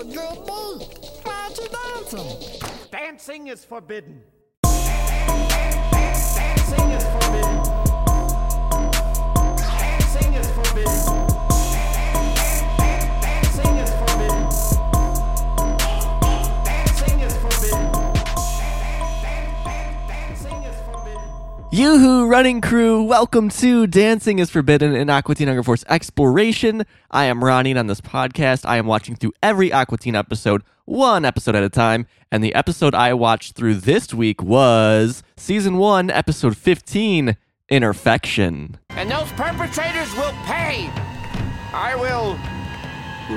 a good beat. Why aren't you dancing? Dancing is forbidden. Dancing is forbidden. Dancing is forbidden. Yoo-hoo, running crew! Welcome to Dancing is Forbidden, an Aqua Teen Hunger Force exploration. I am Ronnie, and on this podcast, I am watching through every Aqua Teen episode, one episode at a time. And the episode I watched through this week was Season 1, Episode 15, Interfection. And those perpetrators will pay. I will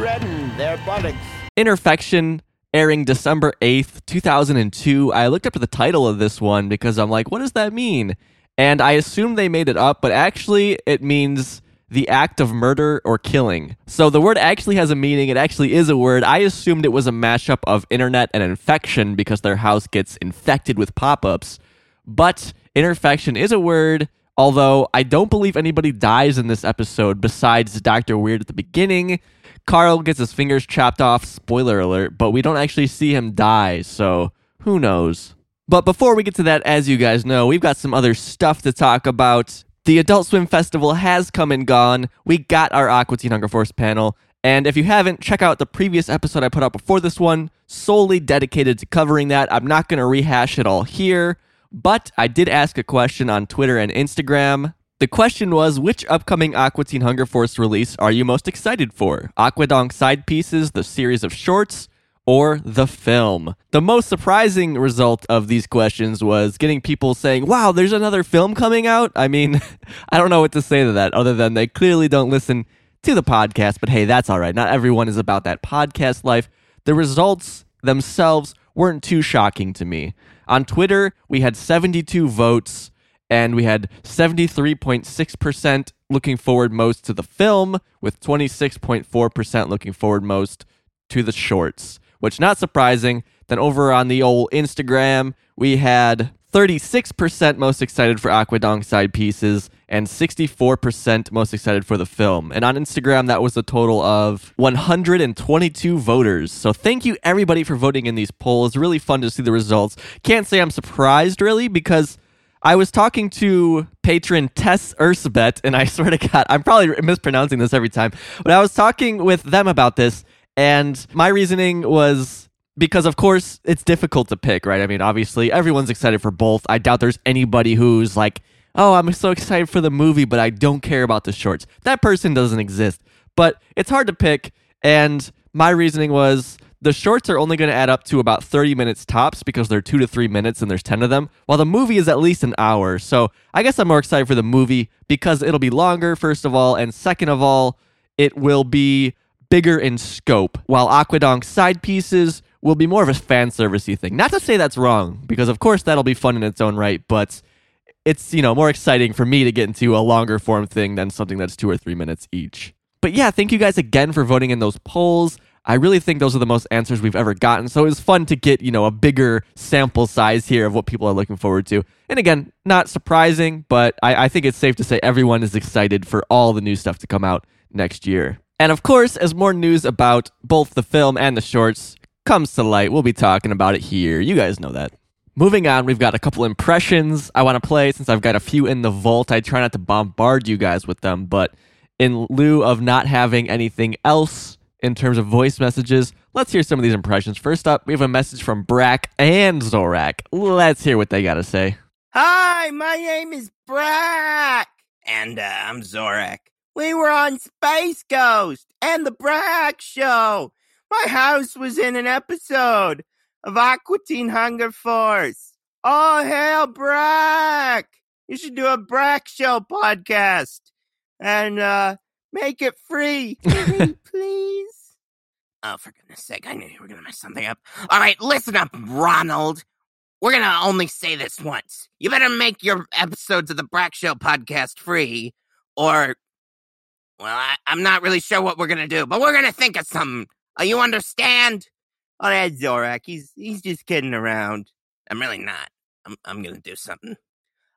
redden their buttocks. Interfection airing December 8th, 2002. I looked up the title of this one because I'm like, what does that mean? And I assumed they made it up, but actually it means the act of murder or killing. So the word actually has a meaning. It actually is a word. I assumed it was a mashup of internet and infection because their house gets infected with pop-ups. But interfection is a word, although I don't believe anybody dies in this episode besides Dr. Weird at the beginning. Carl gets his fingers chopped off, spoiler alert, but we don't actually see him die, so who knows? But before we get to that, as you guys know, we've got some other stuff to talk about. The Adult Swim Festival has come and gone. We got our Aqua Teen Hunger Force panel. And if you haven't, check out the previous episode I put out before this one, solely dedicated to covering that. I'm not going to rehash it all here, but I did ask a question on Twitter and Instagram. The question was which upcoming Aqua Teen Hunger Force release are you most excited for? Aquadonk Side Pieces, the series of shorts, or the film? The most surprising result of these questions was getting people saying, Wow, there's another film coming out. I mean, I don't know what to say to that other than they clearly don't listen to the podcast, but hey, that's all right. Not everyone is about that podcast life. The results themselves weren't too shocking to me. On Twitter, we had 72 votes and we had 73.6% looking forward most to the film, with 26.4% looking forward most to the shorts, which not surprising. Then over on the old Instagram, we had 36% most excited for Aquadonk side pieces and 64% most excited for the film. And on Instagram, that was a total of 122 voters. So thank you everybody for voting in these polls. Really fun to see the results. Can't say I'm surprised really because I was talking to patron Tess Ursbet, and I swear to God, I'm probably mispronouncing this every time, but I was talking with them about this, and my reasoning was because, of course, it's difficult to pick, right? I mean, obviously, everyone's excited for both. I doubt there's anybody who's like, oh, I'm so excited for the movie, but I don't care about the shorts. That person doesn't exist. But it's hard to pick, and my reasoning was the shorts are only going to add up to about 30 minutes tops because they're two to three minutes and there's 10 of them, while the movie is at least an hour. So I guess I'm more excited for the movie because it'll be longer, first of all, and second of all, it will be bigger in scope, while Aquadonk side pieces will be more of a fan servicey thing. Not to say that's wrong, because of course that'll be fun in its own right, but it's, you know, more exciting for me to get into a longer form thing than something that's two or three minutes each. But yeah, thank you guys again for voting in those polls. I really think those are the most answers we've ever gotten. So it was fun to get, you know, a bigger sample size here of what people are looking forward to. And again, not surprising, but I, I think it's safe to say everyone is excited for all the new stuff to come out next year. And of course, as more news about both the film and the shorts comes to light, we'll be talking about it here. You guys know that. Moving on, we've got a couple impressions I want to play since I've got a few in the vault. I try not to bombard you guys with them, but in lieu of not having anything else in terms of voice messages. Let's hear some of these impressions. First up, we have a message from Brak and Zorak. Let's hear what they got to say. Hi, my name is Brak. And uh, I'm Zorak. We were on Space Ghost and the Brak Show. My house was in an episode of Aqua Teen Hunger Force. Oh, hail Brak! You should do a Brak Show podcast and uh, make it free. Free, please. Oh, for goodness sake, I knew you were going to mess something up. All right, listen up, Ronald. We're going to only say this once. You better make your episodes of the Brak Show podcast free, or, well, I, I'm not really sure what we're going to do, but we're going to think of something. Uh, you understand? Oh, that's Zorak. He's, he's just kidding around. I'm really not. I'm, I'm going to do something.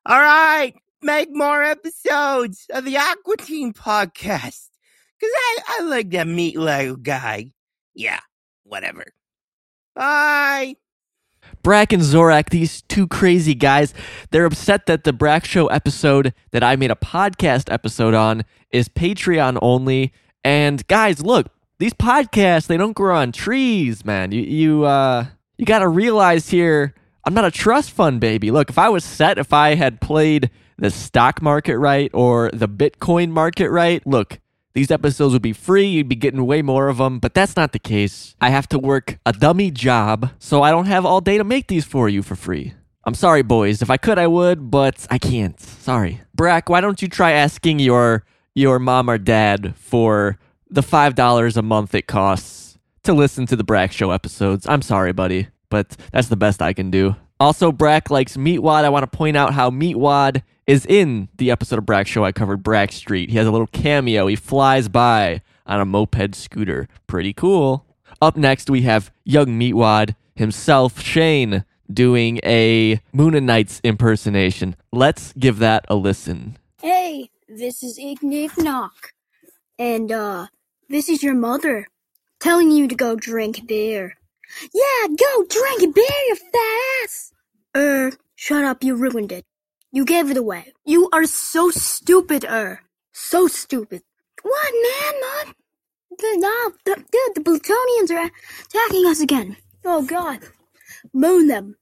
All right, make more episodes of the Aqua Teen podcast. Cause I, I like that meat Lego guy. Yeah, whatever. Bye. Brak and Zorak, these two crazy guys, they're upset that the Brak Show episode that I made a podcast episode on is Patreon only. And guys, look, these podcasts, they don't grow on trees, man. You you uh you gotta realize here, I'm not a trust fund baby. Look, if I was set, if I had played the stock market right or the Bitcoin market right, look, these episodes would be free, you'd be getting way more of them, but that's not the case. I have to work a dummy job, so I don't have all day to make these for you for free. I'm sorry, boys. If I could, I would, but I can't. Sorry. Brak, why don't you try asking your your mom or dad for the five dollars a month it costs to listen to the Brak Show episodes? I'm sorry, buddy, but that's the best I can do. Also, Brak likes Meatwad. I want to point out how Meatwad is in the episode of Brak Show I covered Brak Street. He has a little cameo. He flies by on a moped scooter. Pretty cool. Up next, we have young Meatwad himself, Shane, doing a Mooninites impersonation. Let's give that a listen. Hey, this is Ignick Knock. And, uh, this is your mother telling you to go drink beer. Yeah, go drink beer, you fat ass! Er, shut up, you ruined it. You gave it away. You are so stupid, er. So stupid. What, man? Good, no, the, dude, the Plutonians are attacking us again. Oh, God. Moon them.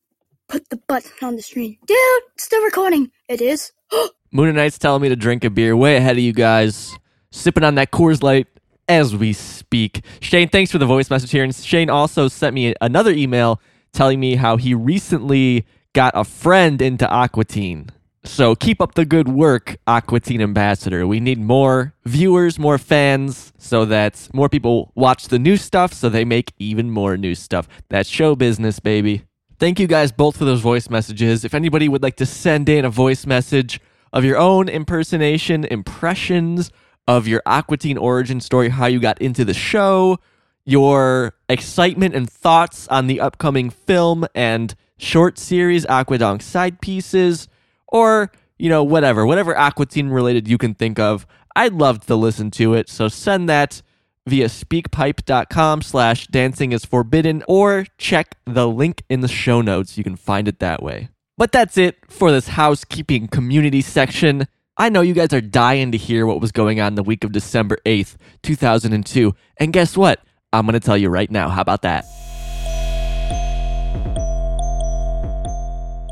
Put the button on the screen. Dude, still recording. It is. Mooninite's telling me to drink a beer way ahead of you guys. Sipping on that Coors Light as we speak. Shane, thanks for the voice message here. And Shane also sent me another email telling me how he recently got a friend into Aqua Teen. So keep up the good work, Aqua Teen Ambassador. We need more viewers, more fans, so that more people watch the new stuff, so they make even more new stuff. That's show business, baby. Thank you guys both for those voice messages. If anybody would like to send in a voice message of your own impersonation, impressions of your Aqua Teen origin story, how you got into the show, your excitement and thoughts on the upcoming film and short series Aquadonk side pieces, or, you know, whatever, whatever Aqua Teen related you can think of. I'd love to listen to it. So send that via speakpipe.com slash dancing is forbidden or check the link in the show notes. You can find it that way. But that's it for this housekeeping community section. I know you guys are dying to hear what was going on the week of December 8th, 2002. And guess what? I'm going to tell you right now. How about that?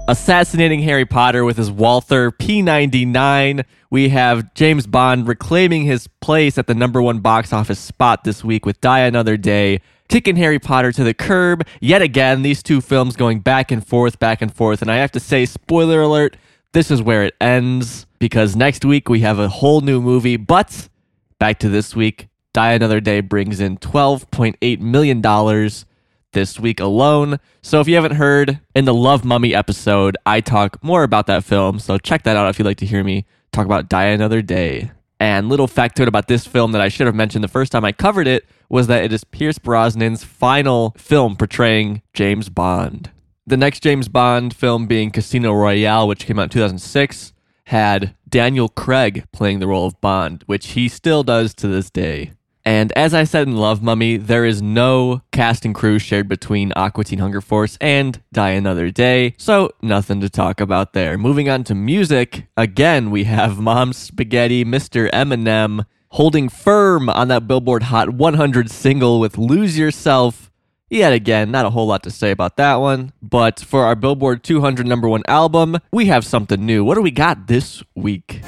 Assassinating Harry Potter with his Walther P99. We have James Bond reclaiming his place at the number one box office spot this week with Die Another Day, kicking Harry Potter to the curb. Yet again, these two films going back and forth, back and forth. And I have to say, spoiler alert, this is where it ends because next week we have a whole new movie. But back to this week, Die Another Day brings in $12.8 million this week alone. So if you haven't heard, in the Love Mummy episode, I talk more about that film. So check that out if you'd like to hear me talk about Die Another Day. And little factoid about this film that I should have mentioned the first time I covered it was that it is Pierce Brosnan's final film portraying James Bond. The next James Bond film being Casino Royale, which came out in 2006, had Daniel Craig playing the role of Bond, which he still does to this day. And as I said in Love Mummy, there is no cast and crew shared between Aqua Teen Hunger Force and Die Another Day, so nothing to talk about there. Moving on to music, again, we have Mom Spaghetti, Mr. Eminem, holding firm on that Billboard Hot 100 single with Lose Yourself. Yet again, not a whole lot to say about that one. But for our Billboard 200 number one album, we have something new. What do we got this week?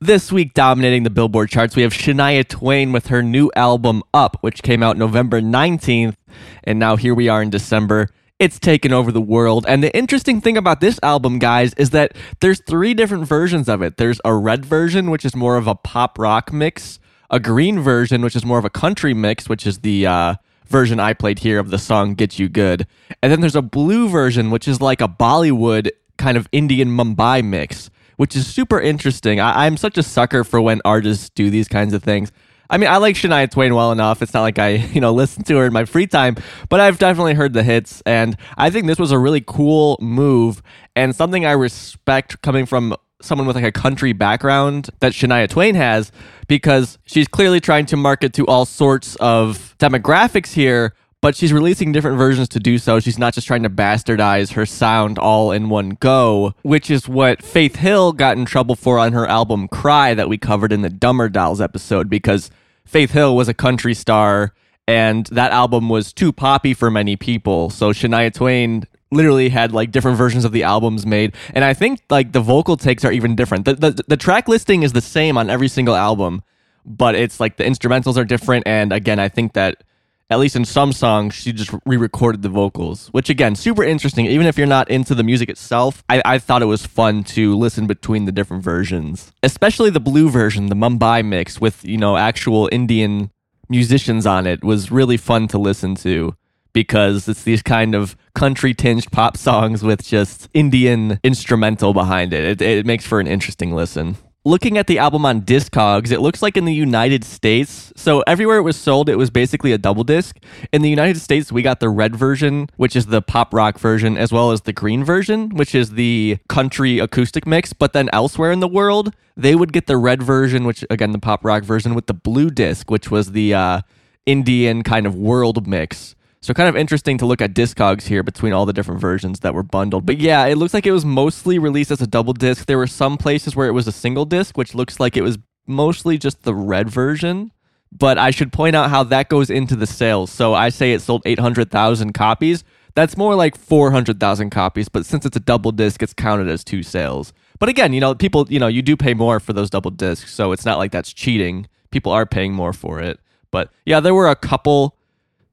This week, dominating the Billboard charts, we have Shania Twain with her new album Up, which came out November 19th. And now here we are in December. It's taken over the world. And the interesting thing about this album, guys, is that there's three different versions of it. There's a red version, which is more of a pop rock mix, a green version, which is more of a country mix, which is the uh, version I played here of the song Get You Good. And then there's a blue version, which is like a Bollywood kind of Indian Mumbai mix, which is super interesting. I- I'm such a sucker for when artists do these kinds of things. I mean, I like Shania Twain well enough. It's not like I, you know, listen to her in my free time, but I've definitely heard the hits. And I think this was a really cool move and something I respect coming from someone with like a country background that Shania Twain has because she's clearly trying to market to all sorts of demographics here, but she's releasing different versions to do so. She's not just trying to bastardize her sound all in one go, which is what Faith Hill got in trouble for on her album Cry that we covered in the Dumber Dolls episode because Faith Hill was a country star and that album was too poppy for many people. So Shania Twain literally had like different versions of the albums made and i think like the vocal takes are even different the, the, the track listing is the same on every single album but it's like the instrumentals are different and again i think that at least in some songs she just re-recorded the vocals which again super interesting even if you're not into the music itself I, I thought it was fun to listen between the different versions especially the blue version the mumbai mix with you know actual indian musicians on it was really fun to listen to because it's these kind of country tinged pop songs with just Indian instrumental behind it. it. It makes for an interesting listen. Looking at the album on Discogs, it looks like in the United States, so everywhere it was sold, it was basically a double disc. In the United States, we got the red version, which is the pop rock version, as well as the green version, which is the country acoustic mix. But then elsewhere in the world, they would get the red version, which again, the pop rock version, with the blue disc, which was the uh, Indian kind of world mix. So kind of interesting to look at Discogs here between all the different versions that were bundled. But yeah, it looks like it was mostly released as a double disc. There were some places where it was a single disc, which looks like it was mostly just the red version. But I should point out how that goes into the sales. So I say it sold 800,000 copies. That's more like 400,000 copies, but since it's a double disc, it's counted as two sales. But again, you know, people, you know, you do pay more for those double discs, so it's not like that's cheating. People are paying more for it. But yeah, there were a couple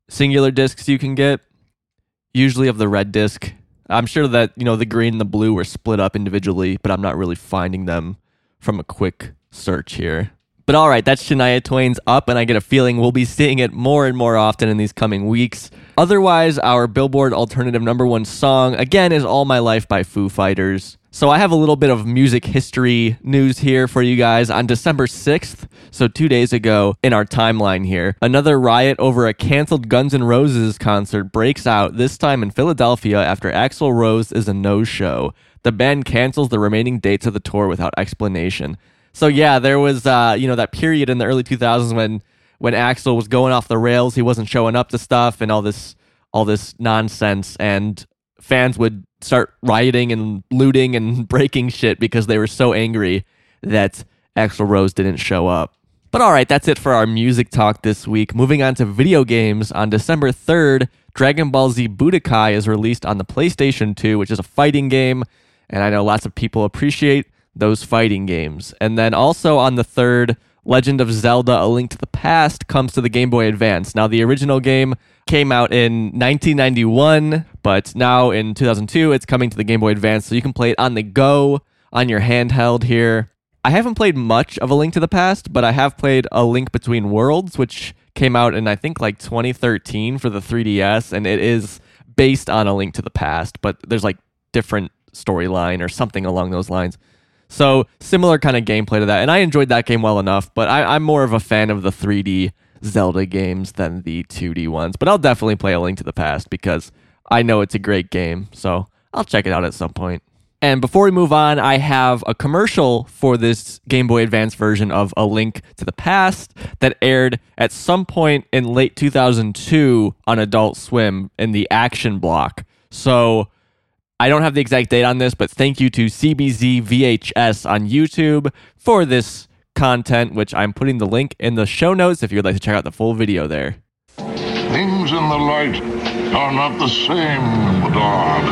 singular discs you can get, usually of the red disc. I'm sure that, you know, the green and the blue were split up individually, but I'm not really finding them from a quick search here. But all right, that's Shania Twain's Up, and I get a feeling we'll be seeing it more and more often in these coming weeks. Otherwise, our Billboard alternative number one song, again, is All My Life by Foo Fighters. So I have a little bit of music history news here for you guys. On December 6th, so two days ago in our timeline here, another riot over a canceled Guns N' Roses concert breaks out, this time in Philadelphia after Axl Rose is a no-show. The band cancels the remaining dates of the tour without explanation. So yeah, there was uh, you know that period in the early 2000s when when Axl was going off the rails, he wasn't showing up to stuff and all this all this nonsense and fans would start rioting and looting and breaking shit because they were so angry that Axl Rose didn't show up. But all right, that's it for our music talk this week. Moving on to video games, on December 3rd, Dragon Ball Z Budokai is released on the PlayStation 2, which is a fighting game, and I know lots of people appreciate those fighting games. And then also on the 3rd, Legend of Zelda A Link to the Past comes to the Game Boy Advance. Now, the original game came out in 1991, but now in 2002, it's coming to the Game Boy Advance, so you can play it on the go on your handheld here. I haven't played much of A Link to the Past, but I have played A Link Between Worlds, which came out in I think like 2013 for the 3DS, and it is based on A Link to the Past, but there's like different storyline or something along those lines. So similar kind of gameplay to that, and I enjoyed that game well enough. But I, I'm more of a fan of the 3D Zelda games than the 2D ones. But I'll definitely play A Link to the Past because I know it's a great game. So I'll check it out at some point. And before we move on, I have a commercial for this Game Boy Advance version of A Link to the Past that aired at some point in late 2002 on Adult Swim in the action block. So I don't have the exact date on this, but thank you to CBZ VHS on YouTube for this content, which I'm putting the link in the show notes if you'd like to check out the full video there. Things in the light are not the same in the dark.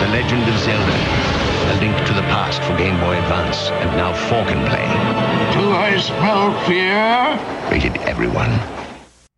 The Legend of Zelda. A link to the past for Game Boy Advance, and now 4 can play. Do I smell fear? Rated everyone.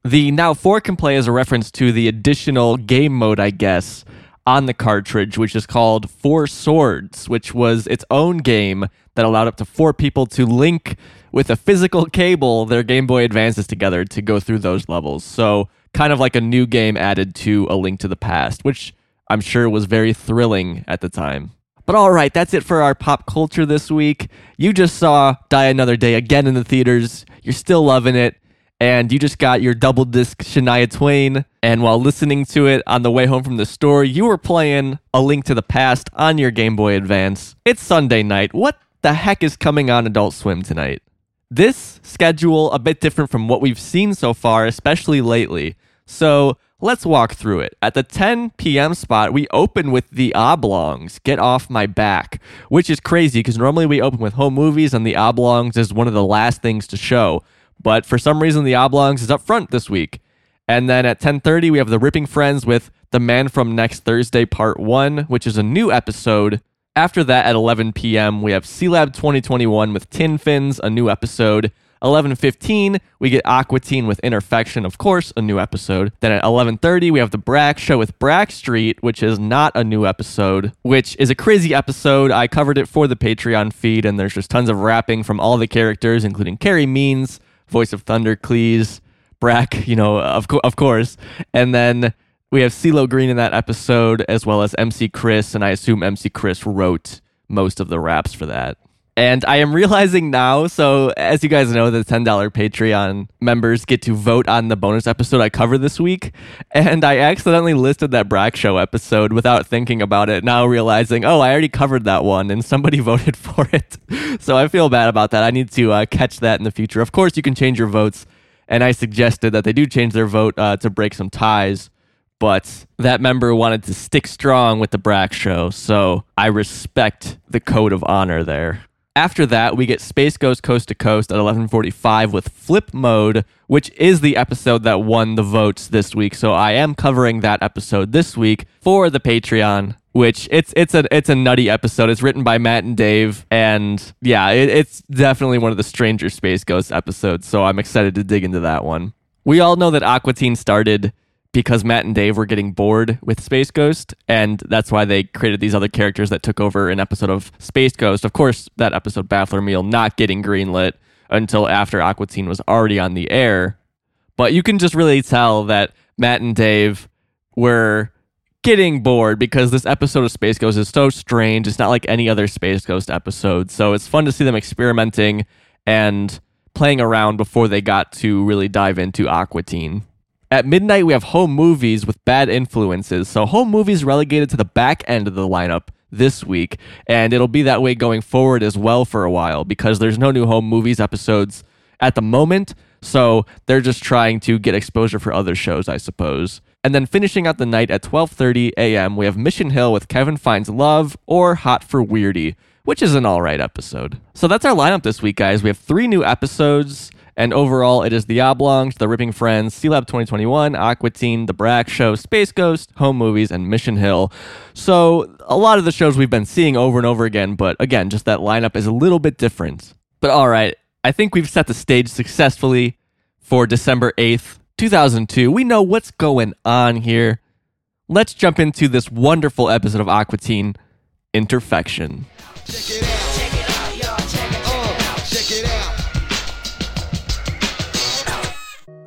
The now 4 can play is a reference to the additional game mode, I guess, on the cartridge, which is called Four Swords, which was its own game that allowed up to four people to link with a physical cable their Game Boy Advances together to go through those levels. So, kind of like a new game added to A Link to the Past, which I'm sure was very thrilling at the time. But all right, that's it for our pop culture this week. You just saw Die Another Day again in the theaters. You're still loving it. And you just got your double disc Shania Twain. And while listening to it on the way home from the store, you were playing A Link to the Past on your Game Boy Advance. It's Sunday night. What the heck is coming on Adult Swim tonight? This schedule a bit different from what we've seen so far, especially lately. So let's walk through it. At the 10 p.m. spot, we open with The Oblongs, Get Off My Back, which is crazy because normally we open with home movies and The Oblongs is one of the last things to show. But for some reason, The Oblongs is up front this week. And then at 10:30, we have The Ripping Friends with The Man from Next Thursday Part 1, which is a new episode. After that, at 11 p.m., we have Sealab 2021 with Tin Fins, a new episode. 11:15, we get Aqua Teen with Interfection, of course, a new episode. Then at 11:30, we have the Brak Show with Brakstreet, which is not a new episode, which is a crazy episode. I covered it for the Patreon feed, and there's just tons of rapping from all the characters, including Carey Means, voice of Thunder Cleese, Brak, you know, of co- of course, and then. We have CeeLo Green in that episode, as well as MC Chris, and I assume MC Chris wrote most of the raps for that. And I am realizing now, so as you guys know, the $10 Patreon members get to vote on the bonus episode I cover this week. And I accidentally listed that Brak Show episode without thinking about it, now realizing, oh, I already covered that one and somebody voted for it. So I feel bad about that. I need to uh, catch that in the future. Of course, you can change your votes. And I suggested that they do change their vote uh, to break some ties but that member wanted to stick strong with the Brak show, so I respect the code of honor there. After that, we get Space Ghost Coast to Coast at 11:45 with Flip Mode, which is the episode that won the votes this week. So I am covering that episode this week for the Patreon. Which it's it's a it's a nutty episode. It's written by Matt and Dave, and yeah, it, it's definitely one of the stranger Space Ghost episodes. So I'm excited to dig into that one. We all know that Aqua Teen started because Matt and Dave were getting bored with Space Ghost, and that's why they created these other characters that took over an episode of Space Ghost. Of course, that episode Baffler Meal not getting greenlit until after Aqua Teen was already on the air. But you can just really tell that Matt and Dave were getting bored because this episode of Space Ghost is so strange. It's not like any other Space Ghost episode. So it's fun to see them experimenting and playing around before they got to really dive into Aqua Teen. At midnight, we have home movies with bad influences. So, home movies relegated to the back end of the lineup this week. And it'll be that way going forward as well for a while because there's no new home movies episodes at the moment. So, they're just trying to get exposure for other shows, I suppose. And then finishing out the night at 12:30 a.m., we have Mission Hill with Kevin Finds Love or Hot for Weirdy, which is an all right episode. So that's our lineup this week, guys. We have three new episodes. And overall, it is The Oblongs, The Ripping Friends, Sealab 2021, Aqua Teen, The Brak Show, Space Ghost, Home Movies, and Mission Hill. So, a lot of the shows we've been seeing over and over again, but again, just that lineup is a little bit different. But all right, I think we've set the stage successfully for December 8th, 2002. We know what's going on here. Let's jump into this wonderful episode of Aqua Teen, Interfection.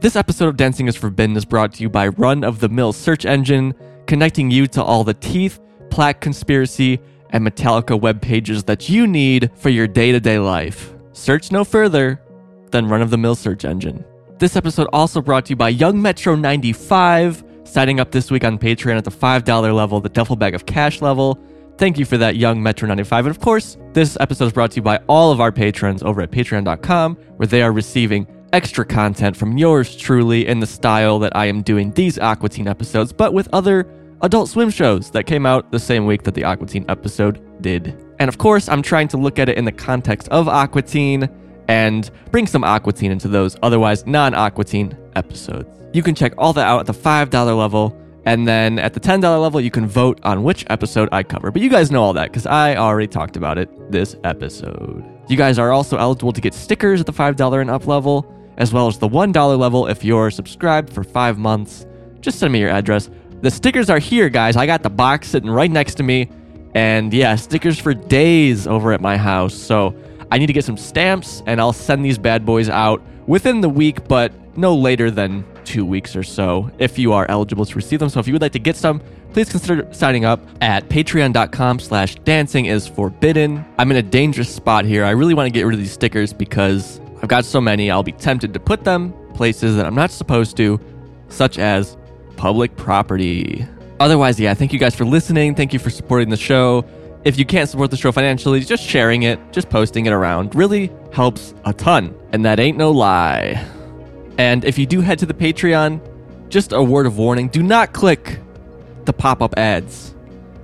This episode of Dancing is Forbidden is brought to you by Run of the Mill Search Engine, connecting you to all the teeth, plaque conspiracy, and Metallica web pages that you need for your day to day life. Search no further than Run of the Mill Search Engine. This episode also brought to you by Young Metro 95, signing up this week on Patreon at the $5 level, the duffel bag of cash level. Thank you for that, Young Metro 95. And of course, this episode is brought to you by all of our patrons over at patreon.com, where they are receiving extra content from yours truly in the style that I am doing these Aqua Teen episodes, but with other Adult Swim shows that came out the same week that the Aqua Teen episode did. And of course, I'm trying to look at it in the context of Aqua Teen and bring some Aqua Teen into those otherwise non Aqua Teen episodes. You can check all that out at the $5 level. And then at the $10 level, you can vote on which episode I cover. But you guys know all that because I already talked about it this episode. You guys are also eligible to get stickers at the $5 and up level, as well as the $1 level if you're subscribed for five months. Just send me your address. The stickers are here, guys. I got the box sitting right next to me. And yeah, stickers for days over at my house. So I need to get some stamps and I'll send these bad boys out within the week, but no later than two weeks or so if you are eligible to receive them. So if you would like to get some please consider signing up at patreon.com slash dancing is forbidden. I'm in a dangerous spot here. I really want to get rid of these stickers because I've got so many, I'll be tempted to put them places that I'm not supposed to, such as public property. Otherwise, yeah, thank you guys for listening. Thank you for supporting the show. If you can't support the show financially, just sharing it, just posting it around really helps a ton. And that ain't no lie. And if you do head to the Patreon, just a word of warning do not click the pop up ads.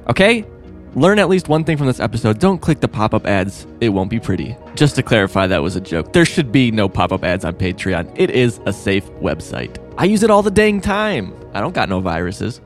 Okay? Learn at least one thing from this episode. Don't click the pop up ads, it won't be pretty. Just to clarify, that was a joke. There should be no pop up ads on Patreon. It is a safe website. I use it all the dang time. I don't got no viruses.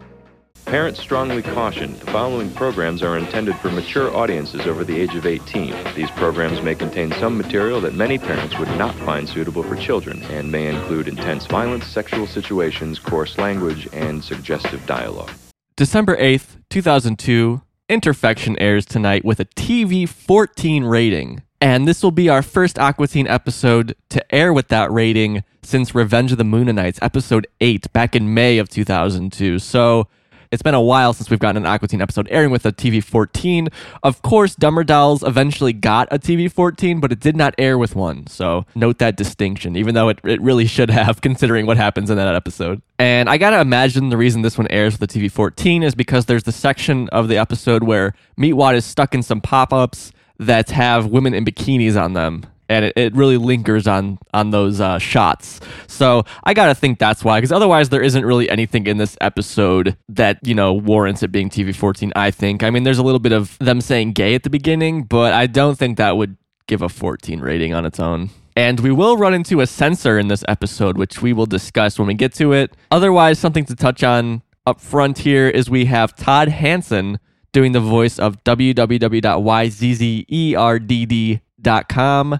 Parents strongly caution the following programs are intended for mature audiences over the age of 18. These programs may contain some material that many parents would not find suitable for children and may include intense violence, sexual situations, coarse language, and suggestive dialogue. December 8th, 2002, Interfection airs tonight with a TV 14 rating. And this will be our first Aqua Teen episode to air with that rating since Revenge of the Mooninites, episode 8, back in May of 2002. So it's been a while since we've gotten an Aqua Teen episode airing with a TV 14. Of course, Dumber Dolls eventually got a TV 14, but it did not air with one. So note that distinction, even though it, it really should have, considering what happens in that episode. And I gotta imagine the reason this one airs with a TV 14 is because there's the section of the episode where Meatwad is stuck in some pop ups that have women in bikinis on them and it, it really lingers on on those uh, shots. So i gotta think that's why because otherwise there isn't really anything in this episode that you know warrants it being tv 14 i think. I mean there's a little bit of them saying gay at the beginning but i don't think that would give a 14 rating on its own. And we will run into a censor in this episode which we will discuss when we get to it. Otherwise something to touch on up front here is we have todd hanson doing the voice of www.yzzerd.com.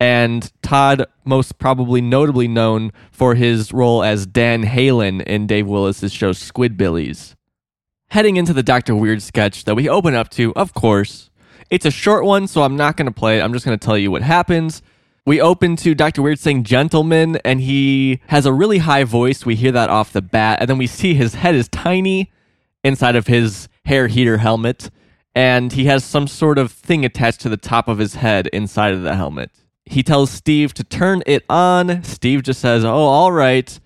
And Todd, most probably notably known for his role as Dan Halen in Dave Willis's show Squidbillies. Heading into the Dr. Weird sketch that we open up to, of course. It's a short one, so I'm not going to play it. I'm just going to tell you what happens. We open to Dr. Weird saying gentleman, and he has a really high voice. We hear that off the bat. And then we see his head is tiny inside of his hair heater helmet, and he has some sort of thing attached to the top of his head inside of the helmet. He tells Steve to turn it on. Steve just says, Oh, all right.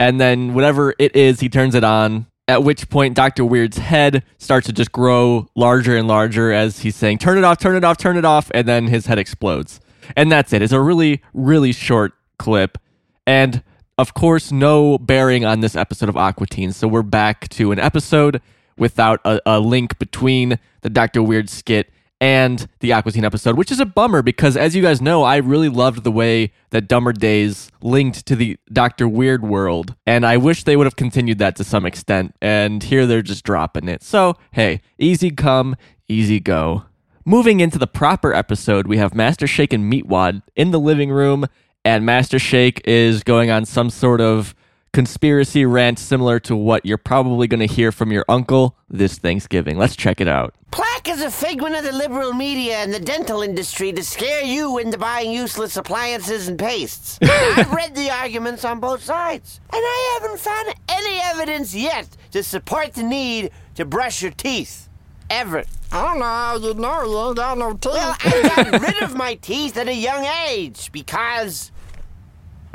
And then whatever it is, he turns it on. At which point, Dr. Weird's head starts to just grow larger and larger as he's saying, Turn it off, turn it off, turn it off. And then his head explodes. And that's it. It's a really, really short clip. And of course, no bearing on this episode of Aqua Teen. So we're back to an episode without a, a link between the Dr. Weird skit and the Aqua Teen episode, which is a bummer because, as you guys know, I really loved the way that Dumber Days linked to the Dr. Weird world. And I wish they would have continued that to some extent. And here they're just dropping it. So, hey, easy come, easy go. Moving into the proper episode, we have Master Shake and Meatwad in the living room, and Master Shake is going on some sort of conspiracy rant similar to what you're probably going to hear from your uncle this Thanksgiving. Let's check it out. Plaque is a figment of the liberal media and the dental industry to scare you into buying useless appliances and pastes. I've read the arguments on both sides, and I haven't found any evidence yet to support the need to brush your teeth. Ever. I don't know how you know you ain't got no teeth. Well, I got rid of my teeth at a young age because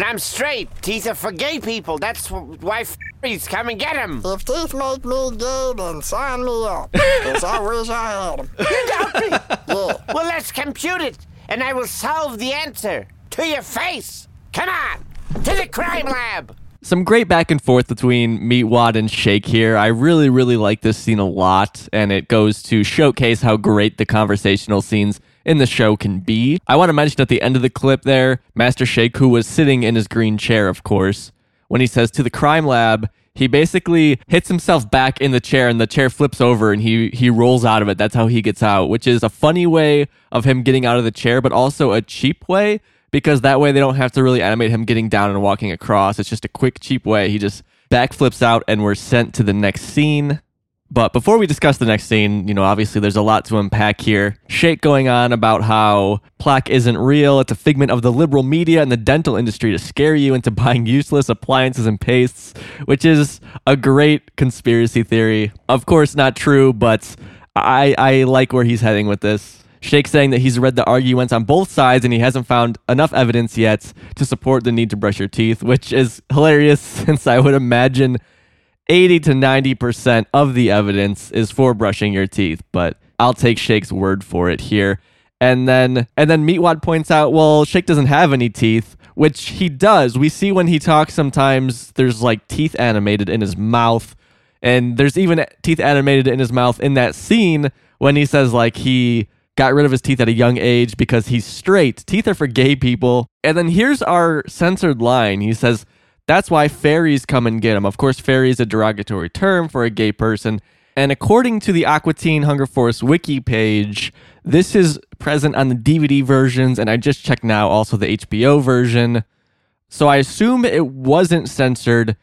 I'm straight. Teeth are for gay people. That's why f***ers come and get them. if teeth make me gay, then sign me up. Cause I wish I had them. You doubt me? Yeah. Well, let's compute it, and I will solve the answer to your face. Come on, to the crime lab. Some great back and forth between Meatwad and Shake here. I really, really like this scene a lot, and it goes to showcase how great the conversational scenes in the show can be. I want to mention at the end of the clip there, Master Shake, who was sitting in his green chair, of course, when he says to the crime lab, he basically hits himself back in the chair and the chair flips over and he he rolls out of it. That's how he gets out, which is a funny way of him getting out of the chair, but also a cheap way because that way they don't have to really animate him getting down and walking across. It's just a quick, cheap way. He just backflips out and we're sent to the next scene. But before we discuss the next scene, you know, obviously there's a lot to unpack here. Shake going on about how plaque isn't real, it's a figment of the liberal media and the dental industry to scare you into buying useless appliances and pastes, which is a great conspiracy theory. Of course, not true, but I, I like where he's heading with this. Shake saying that he's read the arguments on both sides and he hasn't found enough evidence yet to support the need to brush your teeth, which is hilarious since I would imagine 80 to 90% of the evidence is for brushing your teeth, but I'll take Shake's word for it here. And then and then Meatwad points out, well, Shake doesn't have any teeth, which he does. We see when he talks sometimes there's like teeth animated in his mouth. And there's even teeth animated in his mouth in that scene when he says like he got rid of his teeth at a young age because he's straight. Teeth are for gay people. And then here's our censored line. He says, that's why fairies come and get him. Of course, fairy is a derogatory term for a gay person. And according to the Aqua Teen Hunger Force wiki page, this is present on the DVD versions, and I just checked now also the HBO version. So I assume it wasn't censored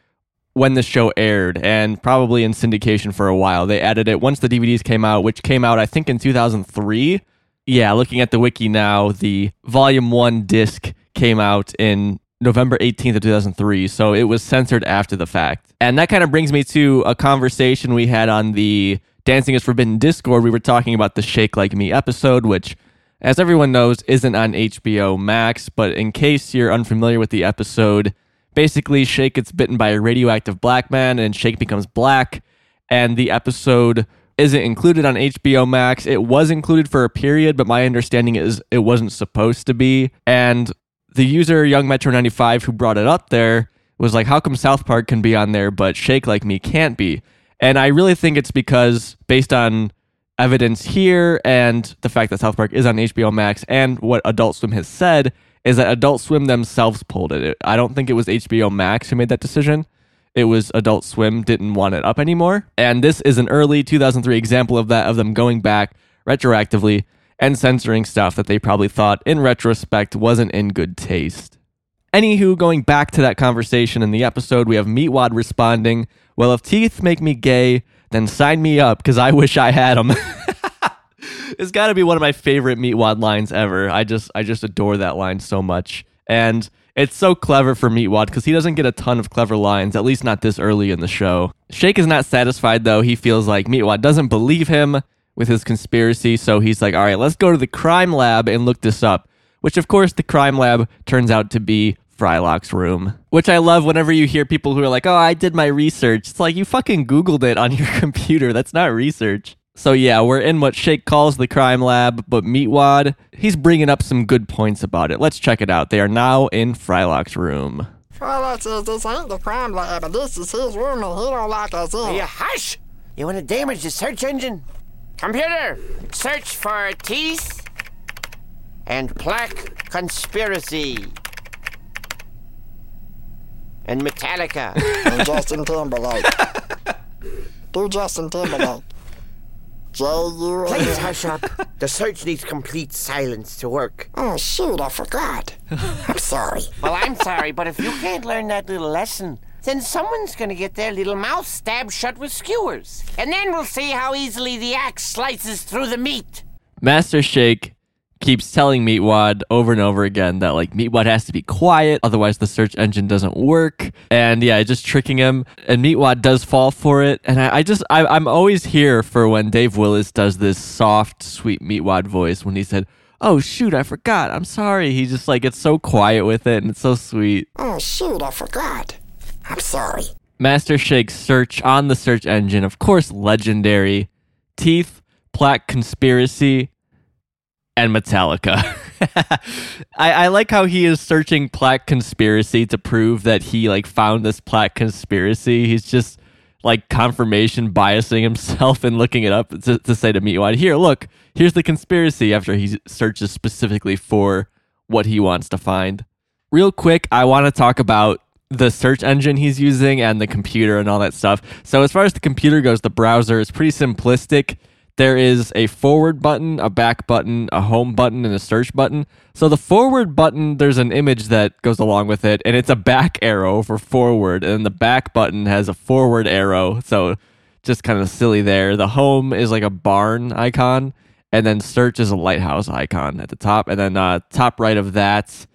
when the show aired and probably in syndication for a while. They added it once the DVDs came out, which came out, I think, in 2003. Yeah, looking at the wiki now, the volume one disc came out in November 18th of 2003. So it was censored after the fact. And that kind of brings me to a conversation we had on the Dancing is Forbidden Discord. We were talking about the Shake Like Me episode, which, as everyone knows, isn't on HBO Max. But in case you're unfamiliar with the episode, basically Shake gets bitten by a radioactive black man and Shake becomes black. And the episode isn't included on HBO Max. It was included for a period, but my understanding is it wasn't supposed to be. And the user Young Metro 95 who brought it up there was like, how come South Park can be on there, but Shake Like Me can't be? And I really think it's because, based on evidence here and the fact that South Park is on HBO Max and what Adult Swim has said, is that Adult Swim themselves pulled it. I don't think it was HBO Max who made that decision. It was Adult Swim didn't want it up anymore. And this is an early 2003 example of that, of them going back retroactively and censoring stuff that they probably thought in retrospect wasn't in good taste. Anywho, going back to that conversation in the episode, we have Meatwad responding, Well, if teeth make me gay, then sign me up because I wish I had them. it's got to be one of my favorite Meatwad lines ever. I just I just adore that line so much. And it's so clever for Meatwad because he doesn't get a ton of clever lines, at least not this early in the show. Shake is not satisfied though. He feels like Meatwad doesn't believe him with his conspiracy. So he's like, all right, let's go to the crime lab and look this up. Which, of course, the crime lab turns out to be Frylock's room. Which I love whenever you hear people who are like, oh, I did my research. It's like you fucking Googled it on your computer. That's not research. So yeah, we're in what Shake calls the crime lab, but Meatwad, he's bringing up some good points about it. Let's check it out. They are now in Frylock's room. Frylock says this ain't the crime lab, and this is his room, and he don't like us in. You hush! You want to damage the search engine? Computer, search for teeth and plaque conspiracy. And Metallica. and Justin Timberlake. Do Justin Timberlake. Please hush up. The search needs complete silence to work. Oh shoot, I forgot. I'm sorry. Well, I'm sorry, but if you can't learn that little lesson, then someone's gonna get their little mouth stabbed shut with skewers. And then we'll see how easily the axe slices through the meat. Master Shake keeps telling Meatwad over and over again that like Meatwad has to be quiet, otherwise the search engine doesn't work. And yeah, just tricking him. And Meatwad does fall for it. And I, I just I, I'm always here for when Dave Willis does this soft, sweet Meatwad voice when he said, Oh shoot, I forgot. I'm sorry. He just like it's so quiet with it and it's so sweet. Oh shoot, I forgot. I'm sorry. Master Shake's search on the search engine, of course, legendary. Teeth, plaque conspiracy, and Metallica. I, I like how he is searching plaque conspiracy to prove that he like found this plaque conspiracy. He's just like confirmation biasing himself and looking it up to, to say to Meatwad, here, look, here's the conspiracy after he searches specifically for what he wants to find. Real quick, I want to talk about the search engine he's using and the computer and all that stuff. So as far as the computer goes, the browser is pretty simplistic. There is a forward button, a back button, a home button, and a search button. So the forward button, there's an image that goes along with it, and it's a back arrow for forward, and the back button has a forward arrow. So just kind of silly there. The home is like a barn icon, and then search is a lighthouse icon at the top. And then uh, top right of that,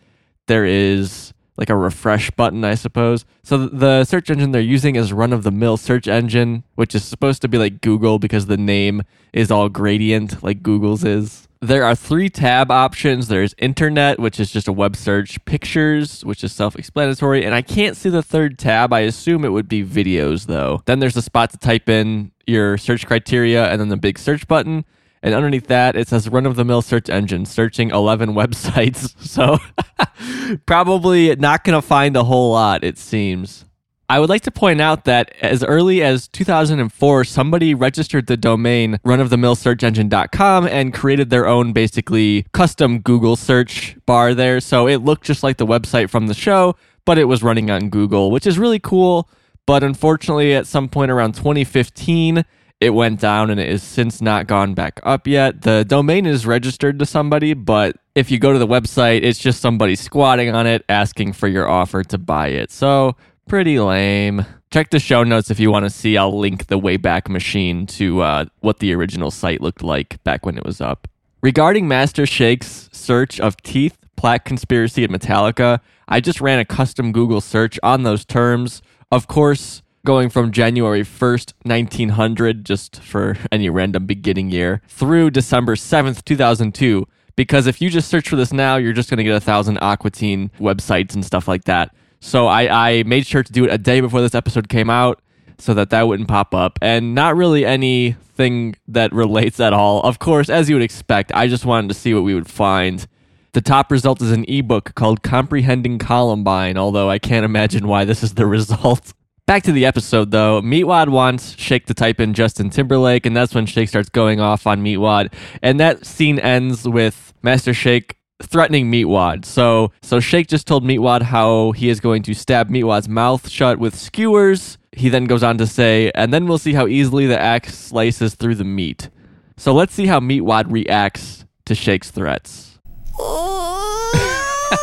there is like a refresh button, I suppose. So the search engine they're using is run of the mill search engine, which is supposed to be like Google because the name is all gradient like Google's is. There are three tab options. There's internet, which is just a web search, pictures, which is self explanatory, and I can't see the third tab. I assume it would be videos though. Then there's a spot to type in your search criteria and then the big search button. And underneath that, it says run of the mill search engine, searching 11 websites. So probably not going to find a whole lot, it seems. I would like to point out that as early as 2004, somebody registered the domain runofthemillsearchengine.com and created their own basically custom Google search bar there. So it looked just like the website from the show, but it was running on Google, which is really cool. But unfortunately, at some point around 2015, it went down and it has since not gone back up yet. The domain is registered to somebody, but if you go to the website, it's just somebody squatting on it asking for your offer to buy it. So, pretty lame. Check the show notes if you want to see. I'll link the Wayback Machine to uh, what the original site looked like back when it was up. Regarding Master Shake's search of teeth, plaque conspiracy, and Metallica, I just ran a custom Google search on those terms. Of course, going from January 1st, 1900, just for any random beginning year, through December 7th, 2002. Because if you just search for this now, you're just going to get a thousand Aqua Teen websites and stuff like that. So I, I made sure to do it a day before this episode came out so that that wouldn't pop up. And not really anything that relates at all. Of course, as you would expect, I just wanted to see what we would find. The top result is an ebook called Comprehending Columbine, although I can't imagine why this is the result. Back to the episode though. Meatwad wants Shake to type in Justin Timberlake, and that's when Shake starts going off on Meatwad. And that scene ends with Master Shake threatening Meatwad. So so Shake just told Meatwad how he is going to stab Meatwad's mouth shut with skewers. He then goes on to say, and then we'll see how easily the axe slices through the meat. So let's see how Meatwad reacts to Shake's threats. Oh,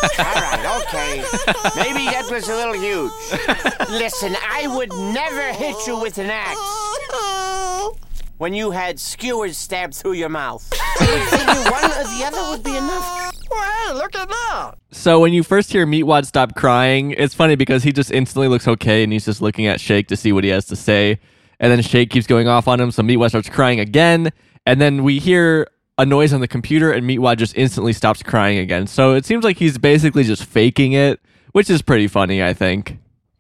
All right, okay. Maybe that was a little huge. Listen, I would never hit you with an axe when you had skewers stabbed through your mouth. I figure one or the other would be enough. Well, look at that. So when you first hear Meatwad stop crying, it's funny because he just instantly looks okay and he's just looking at Shake to see what he has to say. And then Shake keeps going off on him, so Meatwad starts crying again. And then we hear a noise on the computer and Meatwad just instantly stops crying again. So it seems like he's basically just faking it, which is pretty funny, I think.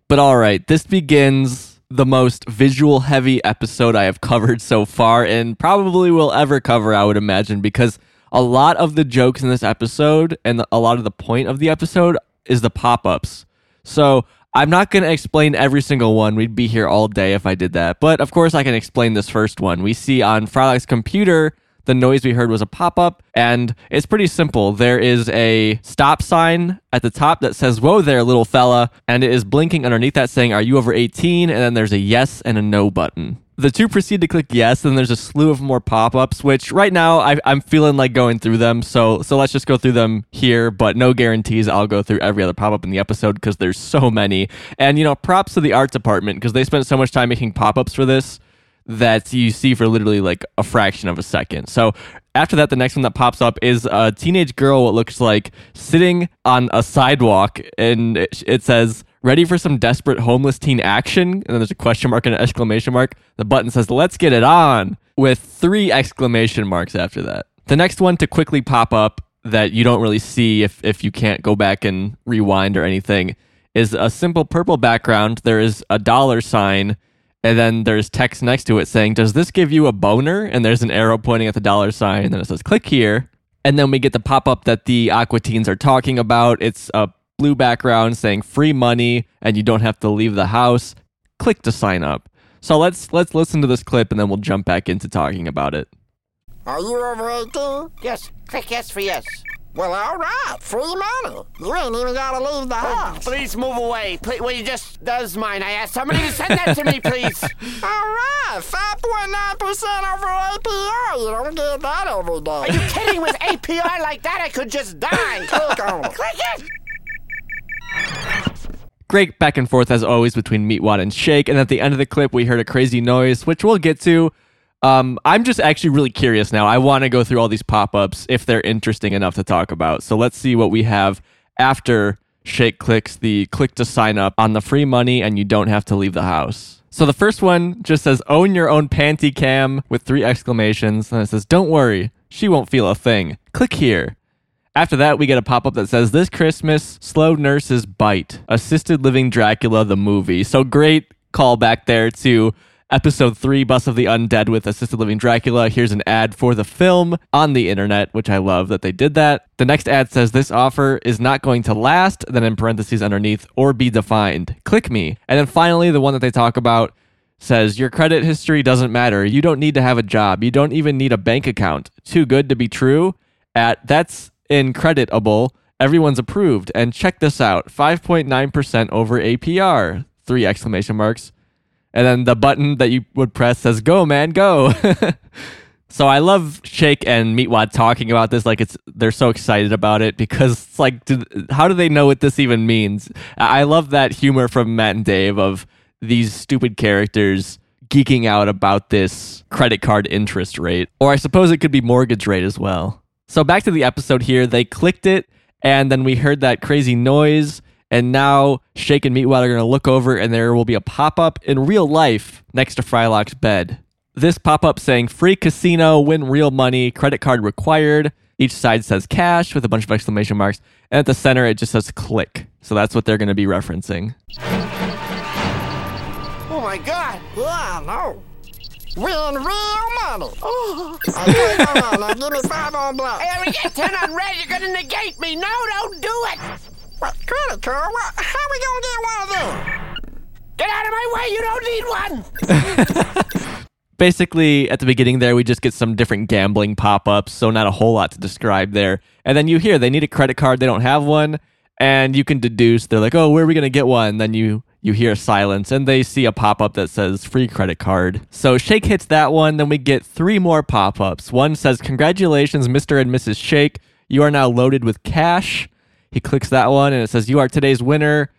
But all right, this begins the most visual heavy episode I have covered so far and probably will ever cover, I would imagine, because a lot of the jokes in this episode and a lot of the point of the episode is the pop ups. So I'm not going to explain every single one. We'd be here all day if I did that. But of course, I can explain this first one. We see on Frylock's computer, the noise we heard was a pop up, and it's pretty simple. There is a stop sign at the top that says, Whoa there, little fella, and it is blinking underneath that saying, Are you over 18? And then there's a yes and a no button. The two proceed to click yes, and there's a slew of more pop ups, which right now I, I'm feeling like going through them. So, so let's just go through them here, but no guarantees I'll go through every other pop up in the episode because there's so many. And, you know, props to the art department because they spent so much time making pop ups for this that you see for literally like a fraction of a second. So after that, the next one that pops up is a teenage girl, what looks like sitting on a sidewalk, and it, says, Ready for some desperate homeless teen action? And then there's a question mark and an exclamation mark. The button says, Let's get it on, with three exclamation marks after that. The next one to quickly pop up that you don't really see if, if you can't go back and rewind or anything is a simple purple background. There is a dollar sign and then there's text next to it saying, Does this give you a boner? And there's an arrow pointing at the dollar sign, and then it says, Click here. And then we get the pop up that the Aqua Teens are talking about. It's a blue background saying free money, and you don't have to leave the house. Click to sign up. So let's let's listen to this clip and then we'll jump back into talking about it. Are you over 18? Yes, click yes for yes. Well, all right. Free money. You ain't even got to leave the oh, house. Please move away. Please, well, you just does mine. I asked somebody to send that to me, please. All right. 5.9% over APR. You don't get that every day. Are you kidding? With APR like that, I could just die. Click on it. Click it. Great back and forth as always between Meatwad and Shake. And at the end of the clip, we heard a crazy noise, which we'll get to. Um, I'm just actually really curious now. I want to go through all these pop ups if they're interesting enough to talk about. So let's see what we have after Shake clicks the click to sign up on the free money and you don't have to leave the house. So the first one just says own your own panty cam with three exclamations. And it says, don't worry, she won't feel a thing. Click here. After that, we get a pop up that says, This Christmas, Slow Nurses Bite, Assisted Living Dracula, the movie. So great callback there to episode three, Bus of the Undead with Assisted Living Dracula. Here's an ad for the film on the internet, which I love that they did that. The next ad says, This offer is not going to last, then in parentheses underneath, or be defined. Click me. And then finally, the one that they talk about says your credit history doesn't matter. You don't need to have a job. You don't even need a bank account. Too good to be true. At that's increditable. Everyone's approved. And check this out 5.9% over APR. Three exclamation marks. And then the button that you would press says, Go, man, go. so I love Shake and Meatwad talking about this. Like, it's they're so excited about it because it's like, do, how do they know what this even means? I love that humor from Matt and Dave of these stupid characters geeking out about this credit card interest rate. Or I suppose it could be mortgage rate as well. So back to the episode here. They clicked it, and then we heard that crazy noise. And now Shake and Meatwad are going to look over, and there will be a pop up in real life next to Frylock's bed. This pop up saying free casino, win real money, credit card required. Each side says cash with a bunch of exclamation marks. And at the center, it just says click. So that's what they're going to be referencing. Oh my god! Yeah, no. Win real money. Oh. Okay, come on, now give me five on black. Hey, we get 10 on red, you're gonna negate me! No, don't do it! What, credit card? What, how we gonna get one of them? Get out of my way, you don't need one! basically at the beginning there we just get some different gambling pop-ups so not a whole lot to describe there and then you hear they need a credit card they don't have one and you can deduce they're like oh where are we going to get one then you you hear silence and they see a pop-up that says free credit card so shake hits that one then we get three more pop-ups one says congratulations mr and mrs shake you are now loaded with cash he clicks that one and it says you are today's winner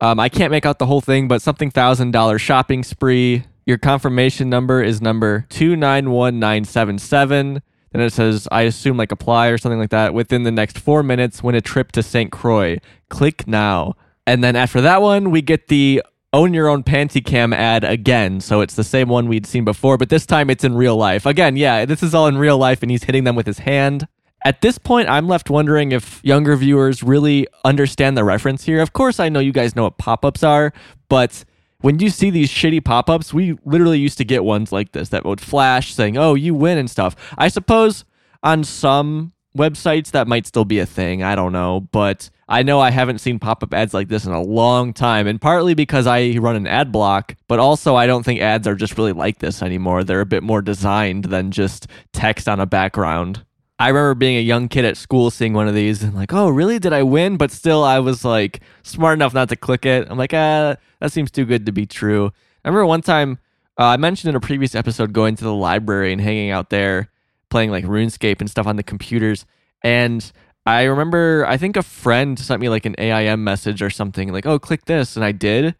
um, I can't make out the whole thing, but something thousand dollar shopping spree. Your confirmation number is number two nine one nine seven seven. Then it says, I assume like apply or something like that. Within the next four minutes, win a trip to St. Croix. Click now. And then after that one, we get the own your own panty cam ad again. So it's the same one we'd seen before, but this time it's in real life. Again, yeah, this is all in real life and he's hitting them with his hand. At this point, I'm left wondering if younger viewers really understand the reference here. Of course, I know you guys know what pop ups are, but when you see these shitty pop ups, we literally used to get ones like this that would flash saying, oh, you win and stuff. I suppose on some websites that might still be a thing. I don't know. But I know I haven't seen pop up ads like this in a long time, and partly because I run an ad block, but also I don't think ads are just really like this anymore. They're a bit more designed than just text on a background. I remember being a young kid at school seeing one of these and like, oh, really? Did I win? But still, I was like smart enough not to click it. I'm like, ah, that seems too good to be true. I remember one time uh, I mentioned in a previous episode going to the library and hanging out there, playing like RuneScape and stuff on the computers. And I remember, I think a friend sent me like an AIM message or something, like, oh, click this. And I did.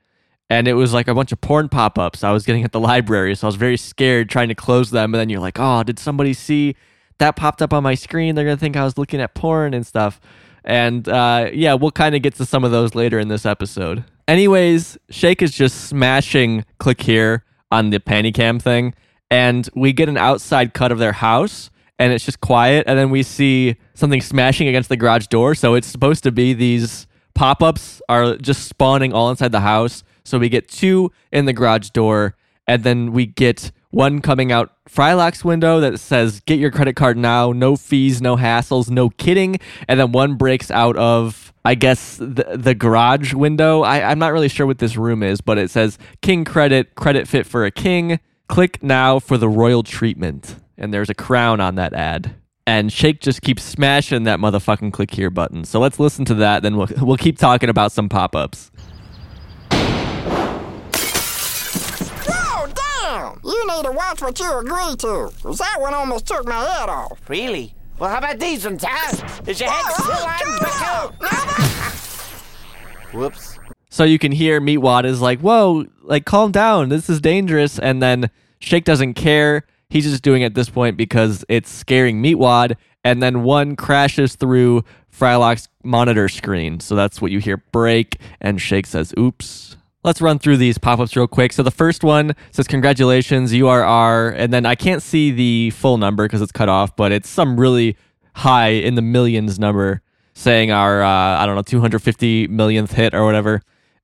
And it was like a bunch of porn pop ups I was getting at the library. So I was very scared trying to close them. And then you're like, oh, did somebody see that popped up on my screen? They're going to think I was looking at porn and stuff. And uh, yeah, we'll kind of get to some of those later in this episode. Anyways, Shake is just smashing click here on the panty cam thing. And we get an outside cut of their house and it's just quiet. And then we see something smashing against the garage door. So it's supposed to be these pop ups are just spawning all inside the house. So we get two in the garage door. And then we get one coming out Frylock's window that says get your credit card now, no fees, no hassles, no kidding. And then one breaks out of I guess the, the garage window. I, I'm not really sure what this room is, but it says King Credit, credit fit for a king. Click now for the royal treatment. And there's a crown on that ad. And Shake just keeps smashing that motherfucking click here button. So let's listen to that, then we'll, we'll keep talking about some pop ups. You need to watch what you agree to, because that one almost took my head off. Really? Well, how about these ones, huh? Is your head Whoa, still whoa, on? on. Whoops. So you can hear Meatwad is like, "Whoa, like calm down. This is dangerous." And then Shake doesn't care. He's just doing it at this point because it's scaring Meatwad. And then one crashes through Frylock's monitor screen. So that's what you hear break. And Shake says, "Oops." Let's run through these pop ups real quick. So the first one says, Congratulations, you are our. And then I can't see the full number because it's cut off, but it's some really high in the millions number saying our, uh, I don't know, 250 millionth hit or whatever.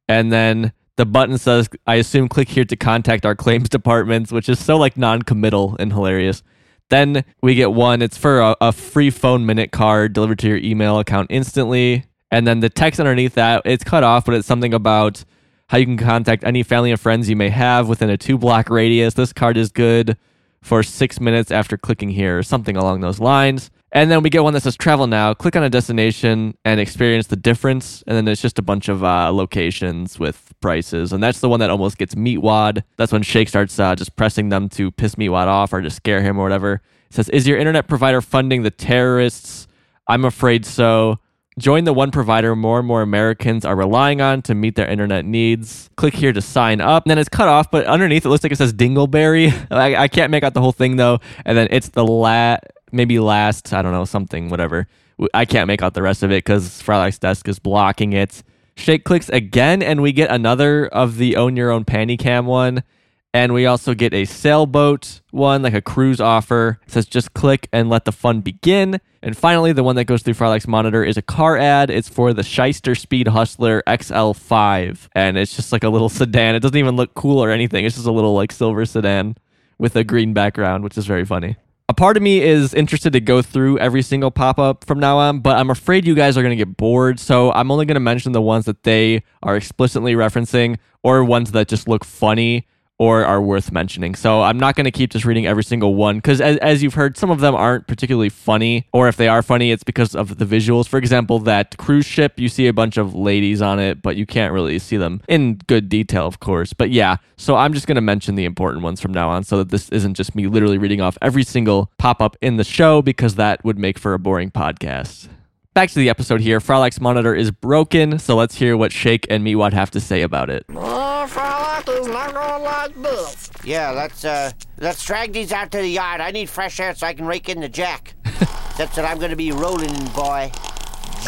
And then the button says, I assume click here to contact our claims departments, which is so like non committal and hilarious. Then we get one, it's for a, a free phone minute card delivered to your email account instantly. And then the text underneath that, it's cut off, but it's something about how you can contact any family and friends you may have within a two block radius. This card is good for six minutes after clicking here, or something along those lines. And then we get one that says travel now. Click on a destination and experience the difference. And then there's just a bunch of uh, locations with prices. And that's the one that almost gets Meatwad. That's when Shake starts uh, just pressing them to piss Meatwad off or just scare him or whatever. It says, Is your internet provider funding the terrorists? I'm afraid so. Join the one provider more and more Americans are relying on to meet their internet needs. Click here to sign up. And then it's cut off, but underneath it looks like it says Dingleberry. I, I can't make out the whole thing though. And then it's the la maybe last, I don't know, something, whatever. I can't make out the rest of it because Frylock's desk is blocking it. Shake clicks again, and we get another of the own your own panty cam one. And we also get a sailboat one, like a cruise offer. It says just click and let the fun begin. And finally, the one that goes through Frylock's monitor is a car ad. It's for the Shyster Speed Hustler XL5. And it's just like a little sedan. It doesn't even look cool or anything. It's just a little like silver sedan with a green background, which is very funny. A part of me is interested to go through every single pop up from now on, but I'm afraid you guys are going to get bored. So I'm only going to mention the ones that they are explicitly referencing or ones that just look funny or are worth mentioning. So I'm not going to keep just reading every single one because, as, as you've heard, some of them aren't particularly funny, or if they are funny, it's because of the visuals. For example, that cruise ship, you see a bunch of ladies on it, but you can't really see them in good detail, of course. But yeah, so I'm just going to mention the important ones from now on so that this isn't just me literally reading off every single pop up in the show because that would make for a boring podcast. Back to the episode here. Frylock's monitor is broken, so let's hear what Shake and Meatwad have to say about it. Is not gonna like this. Yeah, let's uh let's drag these out to the yard. I need fresh air so I can rake in the jack. That's what I'm gonna be rolling in, boy.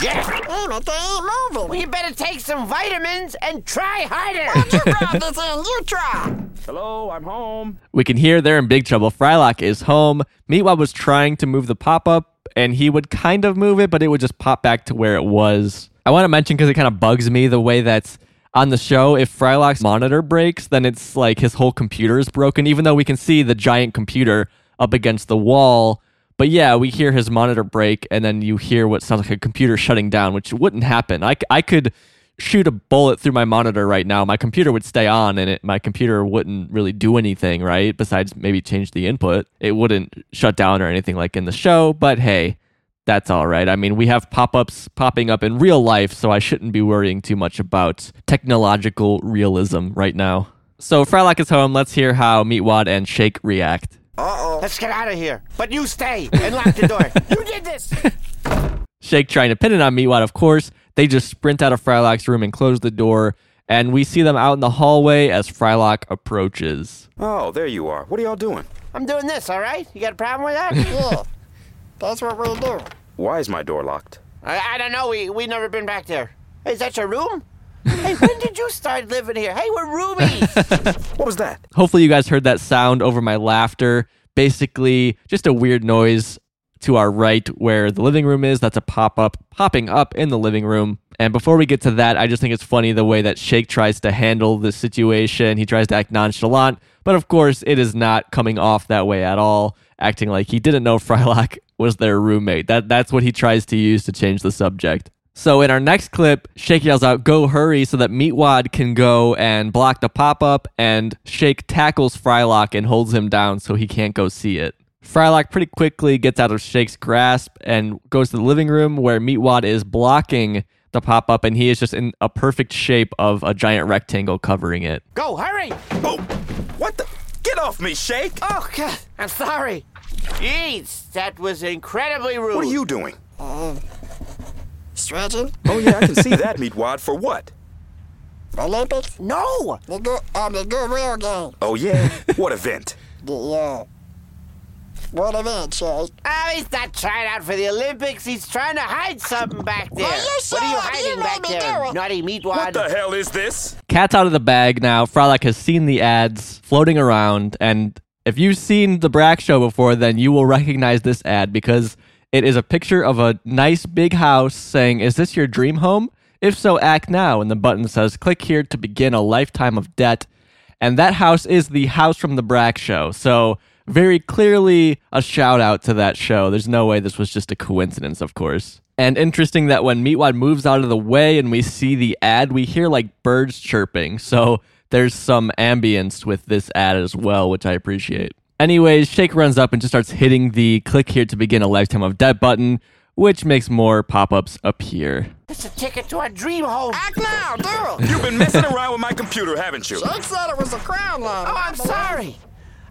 Jack! Hey, but they ain't moving. Well, you better take some vitamins and try harder. Why'd you grab this in? You try. Hello, I'm home. We can hear they're in big trouble. Frylock is home. Meatwad was trying to move the pop up, and he would kind of move it, but it would just pop back to where it was. I want to mention because it kind of bugs me the way that on the show, if Frylock's monitor breaks, then it's like his whole computer is broken, even though we can see the giant computer up against the wall. But yeah, we hear his monitor break, and then you hear what sounds like a computer shutting down, which wouldn't happen. I, I could shoot a bullet through my monitor right now. My computer would stay on, and it, my computer wouldn't really do anything, right? Besides maybe change the input. It wouldn't shut down or anything like in the show, but hey, that's all right. I mean, we have pop ups popping up in real life, so I shouldn't be worrying too much about technological realism right now. So, Frylock is home. Let's hear how Meatwad and Shake react. Uh-oh. Let's get out of here. But you stay and lock the door. you did this. Shake trying to pin it on Meatwad, of course. They just sprint out of Frylock's room and close the door, and we see them out in the hallway as Frylock approaches. Oh, there you are. What are y'all doing? I'm doing this, all right? You got a problem with that? Yeah. That's what we do. Why is my door locked? I, I don't know. We we never been back there. Hey, is that your room? hey, when did you start living here? Hey, we're roomies. What was that? Hopefully, you guys heard that sound over my laughter. Basically, just a weird noise to our right where the living room is. That's a pop up popping up in the living room. And before we get to that, I just think it's funny the way that Shake tries to handle the situation. He tries to act nonchalant, but of course, it is not coming off that way at all, acting like he didn't know Frylock was their roommate. That that's what he tries to use to change the subject. So in our next clip, Shake yells out, "Go hurry!" so that Meatwad can go and block the pop-up, and Shake tackles Frylock and holds him down so he can't go see it. Frylock pretty quickly gets out of Shake's grasp and goes to the living room where Meatwad is blocking the pop-up, and he is just in a perfect shape of a giant rectangle covering it. Go, hurry. Oh, what the? Get off me, Shake! Oh, God. I'm sorry. Jeez, that was incredibly rude. What are you doing? Stretching? Oh, yeah, I can see that, Meatwad. For what? Olympics? No! The good, uh, the real game. Oh, yeah? what event? The, uh, what event, Shake? Oh, he's not trying out for the Olympics. He's trying to hide something back there. Well, you what are you hiding you back me there, do it. naughty meatwad? What the hell is this? Cat's out of the bag now. Frylock has seen the ads floating around, and if you've seen the Brak show before, then you will recognize this ad because it is a picture of a nice big house saying, Is this your dream home? If so, act now. And the button says, Click here to begin a lifetime of debt. And that house is the house from the Brak show. So, very clearly a shout out to that show. There's no way this was just a coincidence, of course. And interesting that when Meatwad moves out of the way and we see the ad, we hear like birds chirping. So there's some ambience with this ad as well, which I appreciate. Anyways, Shake runs up and just starts hitting the click here to begin a lifetime of debt button, which makes more pop ups appear. It's a ticket to a dream home. Act now, do it. You've been messing around with my computer, haven't you? Shake said it was a crown line. Oh, I'm sorry.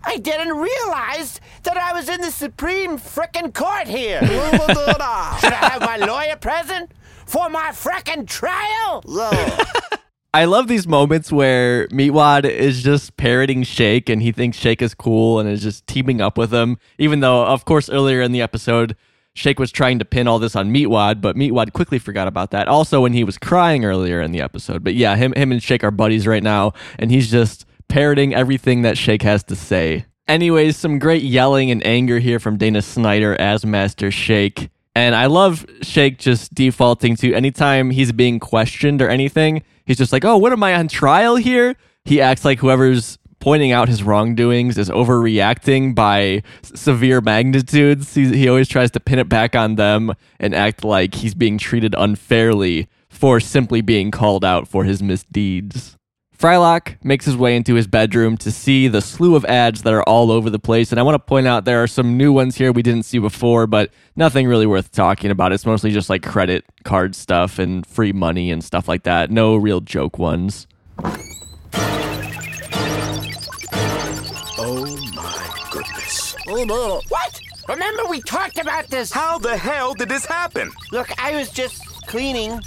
I didn't realize that I was in the Supreme frickin' court here. Neither did I. Should I have my lawyer present for my frickin' trial? I love these moments where Meatwad is just parroting Shake and he thinks Shake is cool and is just teaming up with him. Even though, of course, earlier in the episode, Shake was trying to pin all this on Meatwad, but Meatwad quickly forgot about that. Also, when he was crying earlier in the episode. But yeah, him, him and Shake are buddies right now, and he's just parroting everything that Shake has to say. Anyways, some great yelling and anger here from Dana Snyder as Master Shake. And I love Shake just defaulting to anytime he's being questioned or anything, he's just like, oh, what am I on trial here? He acts like whoever's pointing out his wrongdoings is overreacting by severe magnitudes. He, he always tries to pin it back on them and act like he's being treated unfairly for simply being called out for his misdeeds. Frylock makes his way into his bedroom to see the slew of ads that are all over the place. And I want to point out there are some new ones here we didn't see before, but nothing really worth talking about. It's mostly just like credit card stuff and free money and stuff like that. No real joke ones. Oh my goodness. Oh did it. What? Remember we talked about this? How the hell did this happen? Look, I was just cleaning,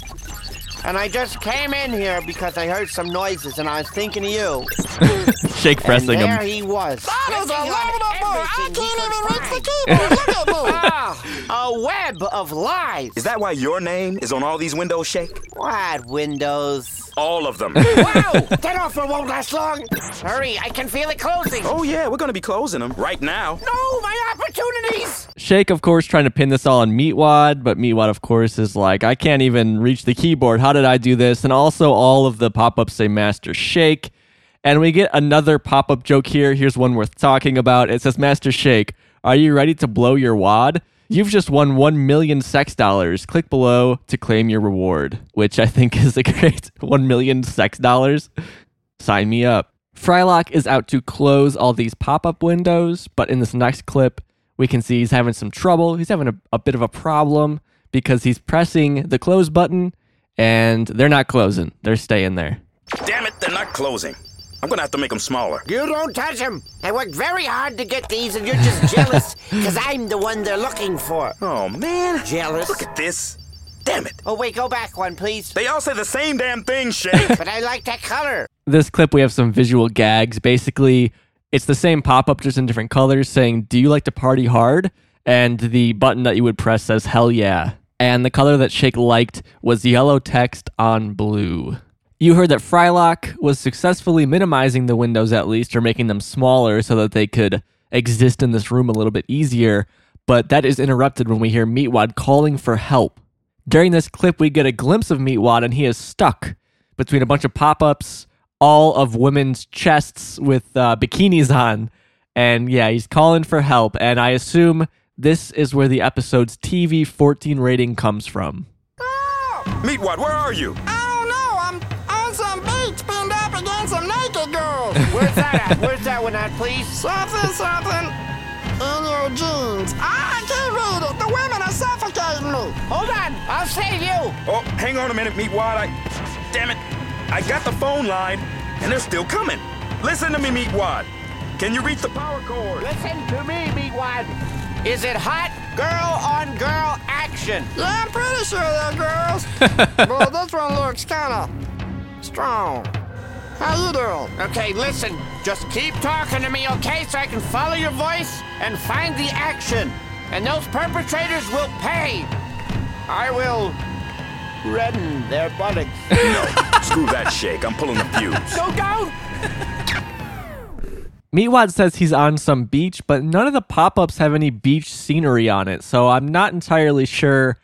and I just came in here because I heard some noises, and I was thinking of you. Shake pressing and there him. he was. That is a pressing on load of boy. I can't even reach the keyboard. Look at me. Ah, a web of lies. Is that why your name is on all these windows, Shake? What windows? All of them. wow! That offer won't last long. Hurry, I can feel it closing. oh, yeah, we're gonna be closing them right now. No, my opportunities! Shake, of course, trying to pin this all on Meatwad, but Meatwad, of course, is like, I can't even reach the keyboard. How did I do this? And also, all of the pop ups say Master Shake. And we get another pop up joke here. Here's one worth talking about. It says, Master Shake, are you ready to blow your wad? You've just won 1 million sex dollars. Click below to claim your reward, which I think is a great 1 million sex dollars. Sign me up. Frylock is out to close all these pop up windows, but in this next clip, we can see he's having some trouble. He's having a, a bit of a problem because he's pressing the close button and they're not closing, they're staying there. Damn it, they're not closing. I'm gonna have to make them smaller. You don't touch them. I worked very hard to get these, and you're just jealous because I'm the one they're looking for. Oh, man. Jealous? Look at this. Damn it. Oh, wait, go back one, please. They all say the same damn thing, Shake. But I like that color. This clip, we have some visual gags. Basically, it's the same pop up, just in different colors, saying, Do you like to party hard? And the button that you would press says, Hell yeah. And the color that Shake liked was yellow text on blue. You heard that Frylock was successfully minimizing the windows at least, or making them smaller so that they could exist in this room a little bit easier. But that is interrupted when we hear Meatwad calling for help. During this clip, we get a glimpse of Meatwad, and he is stuck between a bunch of pop ups, all of women's chests with uh, bikinis on. And yeah, he's calling for help. And I assume this is where the episode's TV 14 rating comes from. Meatwad, where are you? I Where's that? Where's that one at, please? something, something in your jeans. I can't read it. The women are suffocating me. Hold on, I'll save you. Oh, hang on a minute, Meatwad. I. Damn it. I got the phone line, and they're still coming. Listen to me, Meatwad. Can you reach the power cord? Listen to me, Meatwad. Is it hot girl on girl action? Yeah, I'm pretty sure they're girls. but this one looks kind of Strong. How you doing? Okay, listen. Just keep talking to me, okay? So I can follow your voice and find the action. And those perpetrators will pay. I will redden their buttocks. no, Screw that shake. I'm pulling the fuse. No, don't! Meatwad says he's on some beach, but none of the pop ups have any beach scenery on it. So I'm not entirely sure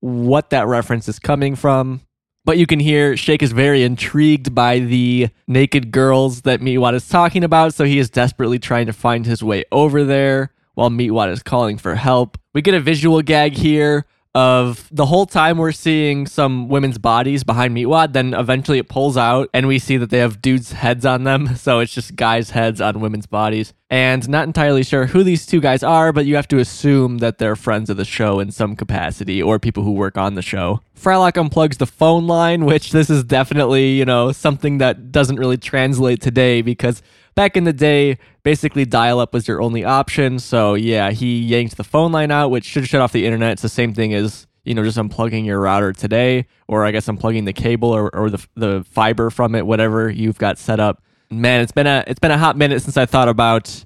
what that reference is coming from. But you can hear Shake is very intrigued by the naked girls that Meatwad is talking about. So he is desperately trying to find his way over there while Meatwad is calling for help. We get a visual gag here of the whole time we're seeing some women's bodies behind Meatwad. Then eventually it pulls out and we see that they have dudes' heads on them. So it's just guys' heads on women's bodies. And not entirely sure who these two guys are, but you have to assume that they're friends of the show in some capacity or people who work on the show. Frylock unplugs the phone line, which this is definitely, you know, something that doesn't really translate today because back in the day, basically dial up was your only option. So yeah, he yanked the phone line out, which should shut off the internet. It's the same thing as you know just unplugging your router today, or I guess unplugging the cable or, or the the fiber from it, whatever you've got set up. Man, it's been a it's been a hot minute since I thought about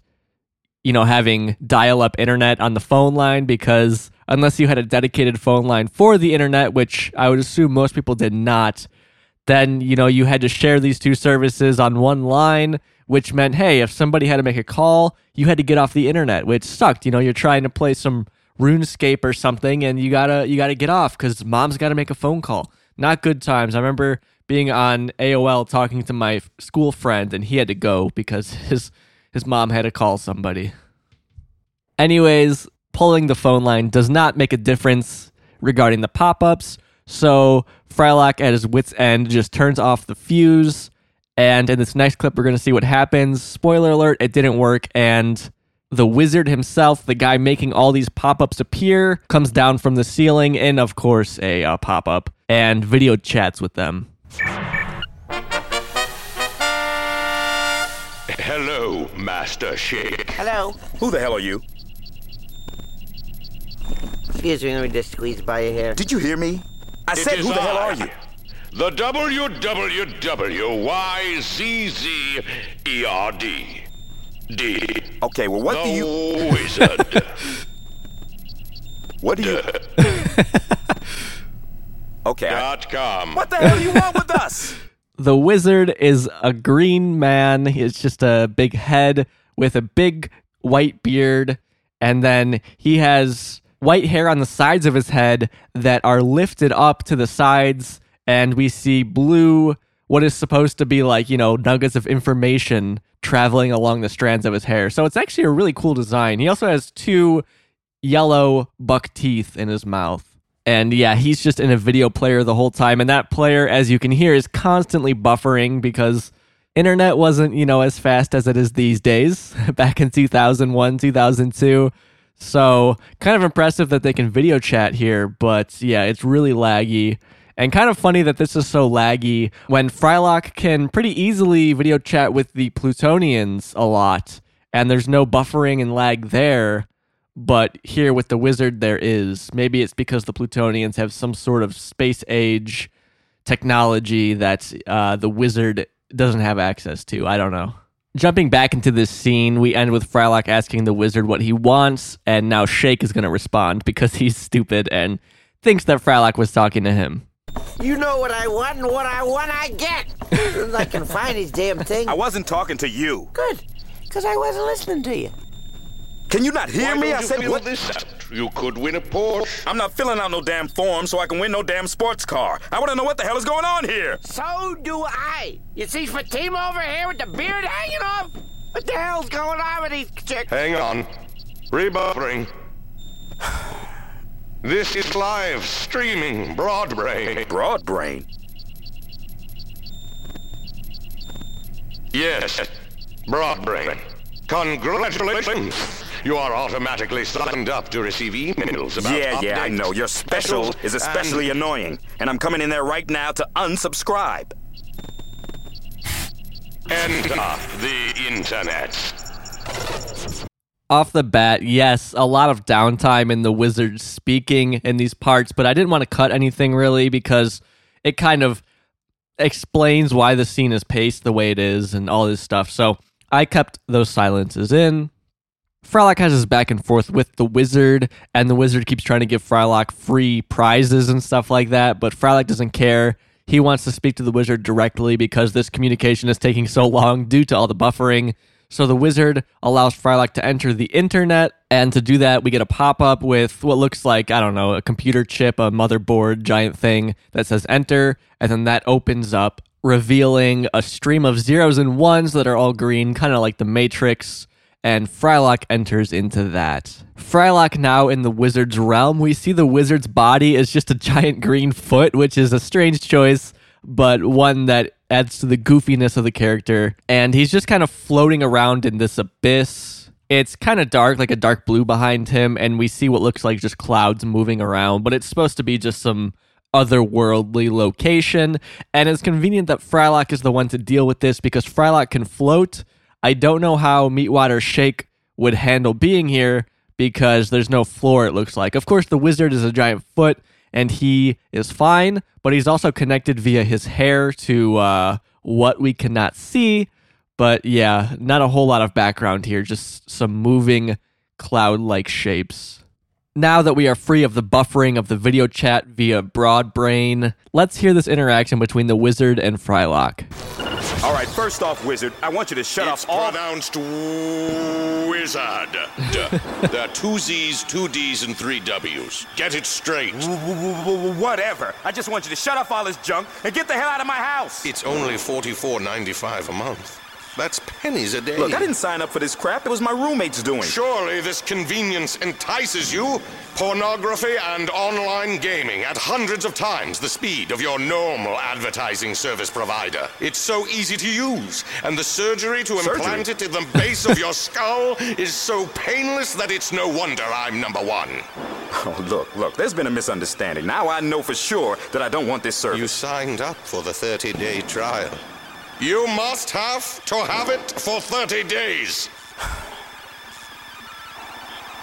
you know having dial up internet on the phone line because unless you had a dedicated phone line for the internet, which I would assume most people did not, then you know you had to share these two services on one line which meant hey if somebody had to make a call you had to get off the internet which sucked. You know you're trying to play some runescape or something and you gotta you gotta get off because mom's gotta make a phone call. Not good times. I remember being on aol talking to my school friend and he had to go because his his mom had to call somebody. Anyways pulling the phone line does not make a difference regarding the pop-ups so Frylock at his wits end just turns off the fuse and in this next clip, we're going to see what happens. Spoiler alert, it didn't work. And the wizard himself, the guy making all these pop ups appear, comes down from the ceiling in, of course, a uh, pop up and video chats with them. Hello, Master Shake. Hello. Who the hell are you? Excuse me, let me just squeeze by your hair. Did you hear me? I It said, who the hell are you? The WWWYZZERD. D. Okay, well, what the do you. wizard. What do you. Okay. I- dot com. what the hell do you want with us? The wizard is a green man. It's just a big head with a big white beard. And then he has white hair on the sides of his head that are lifted up to the sides. And we see blue, what is supposed to be like, you know, nuggets of information traveling along the strands of his hair. So it's actually a really cool design. He also has two yellow buck teeth in his mouth. And yeah, he's just in a video player the whole time. And that player, as you can hear, is constantly buffering because internet wasn't, you know, as fast as it is these days back in 2001, 2002. So kind of impressive that they can video chat here. But yeah, it's really laggy. And kind of funny that this is so laggy when Frylock can pretty easily video chat with the Plutonians a lot. And there's no buffering and lag there but here with the wizard there is maybe it's because the plutonians have some sort of space age technology that uh, the wizard doesn't have access to i don't know jumping back into this scene we end with frylock asking the wizard what he wants and now shake is going to respond because he's stupid and thinks that frylock was talking to him You know what I want, and what I want, I get. As soon as I can find these damn things. I wasn't talking to you. Good, because I wasn't listening to you. Can you not hear Why me? I said, what? this out? You could win a Porsche. I'm not filling out no damn form so I can win no damn sports car. I want to know what the hell is going on here. So do I. You see Fatima over here with the beard hanging off? What the hell's going on with these chicks? Hang on. Rebuffering. This is live streaming Broadbrain. Broad brain. Yes, Broadbrain. Congratulations. You are automatically signed up to receive emails about Yeah, yeah, I know. Your special is especially and annoying, and I'm coming in there right now to unsubscribe. enter the internet. off the bat, yes, a lot of downtime in the wizard speaking in these parts, but I didn't want to cut anything really because it kind of explains why the scene is paced the way it is and all this stuff. So I kept those silences in. Frylock has his back and forth with the wizard, and the wizard keeps trying to give Frylock free prizes and stuff like that, but Frylock doesn't care. He wants to speak to the wizard directly because this communication is taking so long due to all the buffering. So the wizard allows Frylock to enter the internet, and to do that, we get a pop up with what looks like, I don't know, a computer chip, a motherboard, giant thing that says enter, and then that opens up, revealing a stream of zeros and ones that are all green, kind of like the Matrix. And Frylock enters into that. Frylock now in the wizard's realm. We see the wizard's body is just a giant green foot, which is a strange choice, but one that adds to the goofiness of the character. And he's just kind of floating around in this abyss. It's kind of dark, like a dark blue behind him, and we see what looks like just clouds moving around, but it's supposed to be just some otherworldly location. And it's convenient that Frylock is the one to deal with this because Frylock can float. I don't know how Meatwad or Shake would handle being here because there's no floor, it looks like. Of course, the wizard is a giant foot and he is fine, but he's also connected via his hair to uh, what we cannot see. But yeah, not a whole lot of background here, just some moving cloud like shapes. Now that we are free of the buffering of the video chat via Broadbrain, let's hear this interaction between the wizard and Frylock. All right, first off, Wizard, I want you to shut It's off all. pronounced wizard. there are two Z's, two D's, and three W's. Get it straight. Whatever. I just want you to shut off all this junk and get the hell out of my house. It's only forty-four ninety-five a month. That's pennies a day. Look, I didn't sign up for this crap. It was my roommate's doing. Surely this convenience entices you. Pornography and online gaming at hundreds of times the speed of your normal advertising service provider. It's so easy to use, and the surgery to Surgery? implant it in the base of your skull is so painless that it's no wonder I'm number one. Oh, look, look, there's been a misunderstanding. Now I know for sure that I don't want this service. You signed up for the 30 day trial. You must have to have it for 30 days.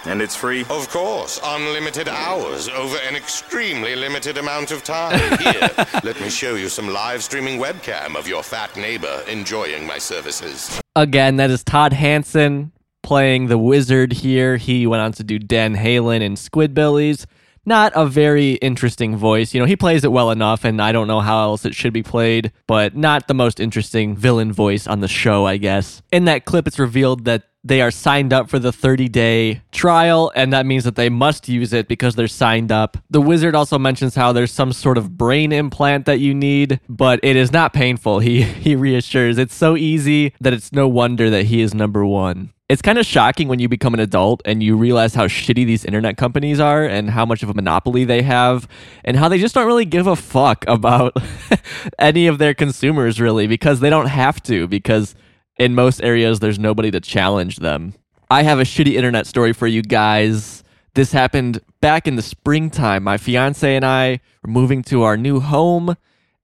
And it's free? Of course, unlimited hours over an extremely limited amount of time. Here, let me show you some live streaming webcam of your fat neighbor enjoying my services. Again, that is Todd Hanson playing the wizard here. He went on to do Dan Halen in Squidbillies. Not a very interesting voice. You know, he plays it well enough, and I don't know how else it should be played, but not the most interesting villain voice on the show, I guess. In that clip, it's revealed that they are signed up for the 30 day trial, and that means that they must use it because they're signed up. The wizard also mentions how there's some sort of brain implant that you need, but it is not painful. He he reassures it's so easy that it's no wonder that he is number one. It's kind of shocking when you become an adult and you realize how shitty these internet companies are and how much of a monopoly they have and how they just don't really give a fuck about any of their consumers really because they don't have to because in most areas there's nobody to challenge them. I have a shitty internet story for you guys. This happened back in the springtime. My fiance and I were moving to our new home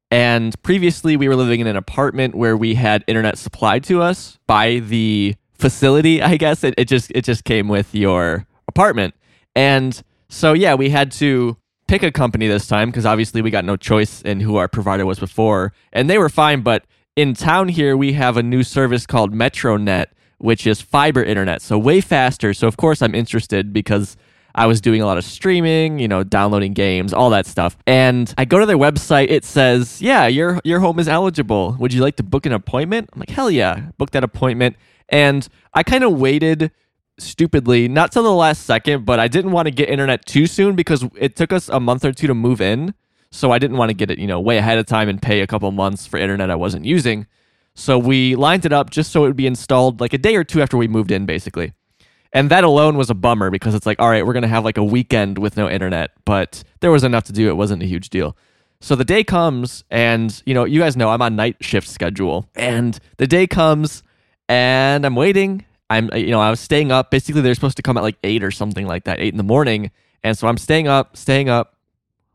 and previously we were living in an apartment where we had internet supplied to us by the facility, I guess. It, it just it just came with your apartment. And so yeah, we had to pick a company this time because obviously we got no choice in who our provider was before. And they were fine, but in town here we have a new service called MetroNet, which is fiber internet, so way faster. So of course I'm interested because I was doing a lot of streaming, you know, downloading games, all that stuff. And I go to their website, it says, "Yeah, your your home is eligible. Would you like to book an appointment?" I'm like, "Hell yeah." Book that appointment. And I kind of waited stupidly, not till the last second, but I didn't want to get internet too soon because it took us a month or two to move in. So I didn't want to get it, you know, way ahead of time and pay a couple months for internet I wasn't using. So we lined it up just so it would be installed like a day or two after we moved in, basically. And that alone was a bummer because it's like, all right, we're going to have like a weekend with no internet, but there was enough to do. It wasn't a huge deal. So the day comes, and you know, you guys know I'm on night shift schedule, and the day comes, and I'm waiting. I'm, you know, I was staying up. Basically, they're supposed to come at like eight or something like that, eight in the morning, and so I'm staying up, staying up.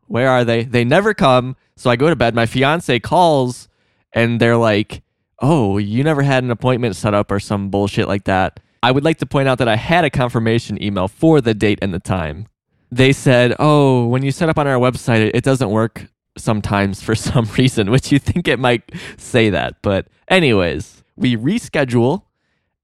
Where are they? They never come. So I go to bed. My fiance calls, and they're like, "Oh, you never had an appointment set up or some bullshit like that." I would like to point out that I had a confirmation email for the date and the time. They said, "Oh, when you set up on our website, it, doesn't work sometimes for some reason, which you think it might say that. But, anyways, we reschedule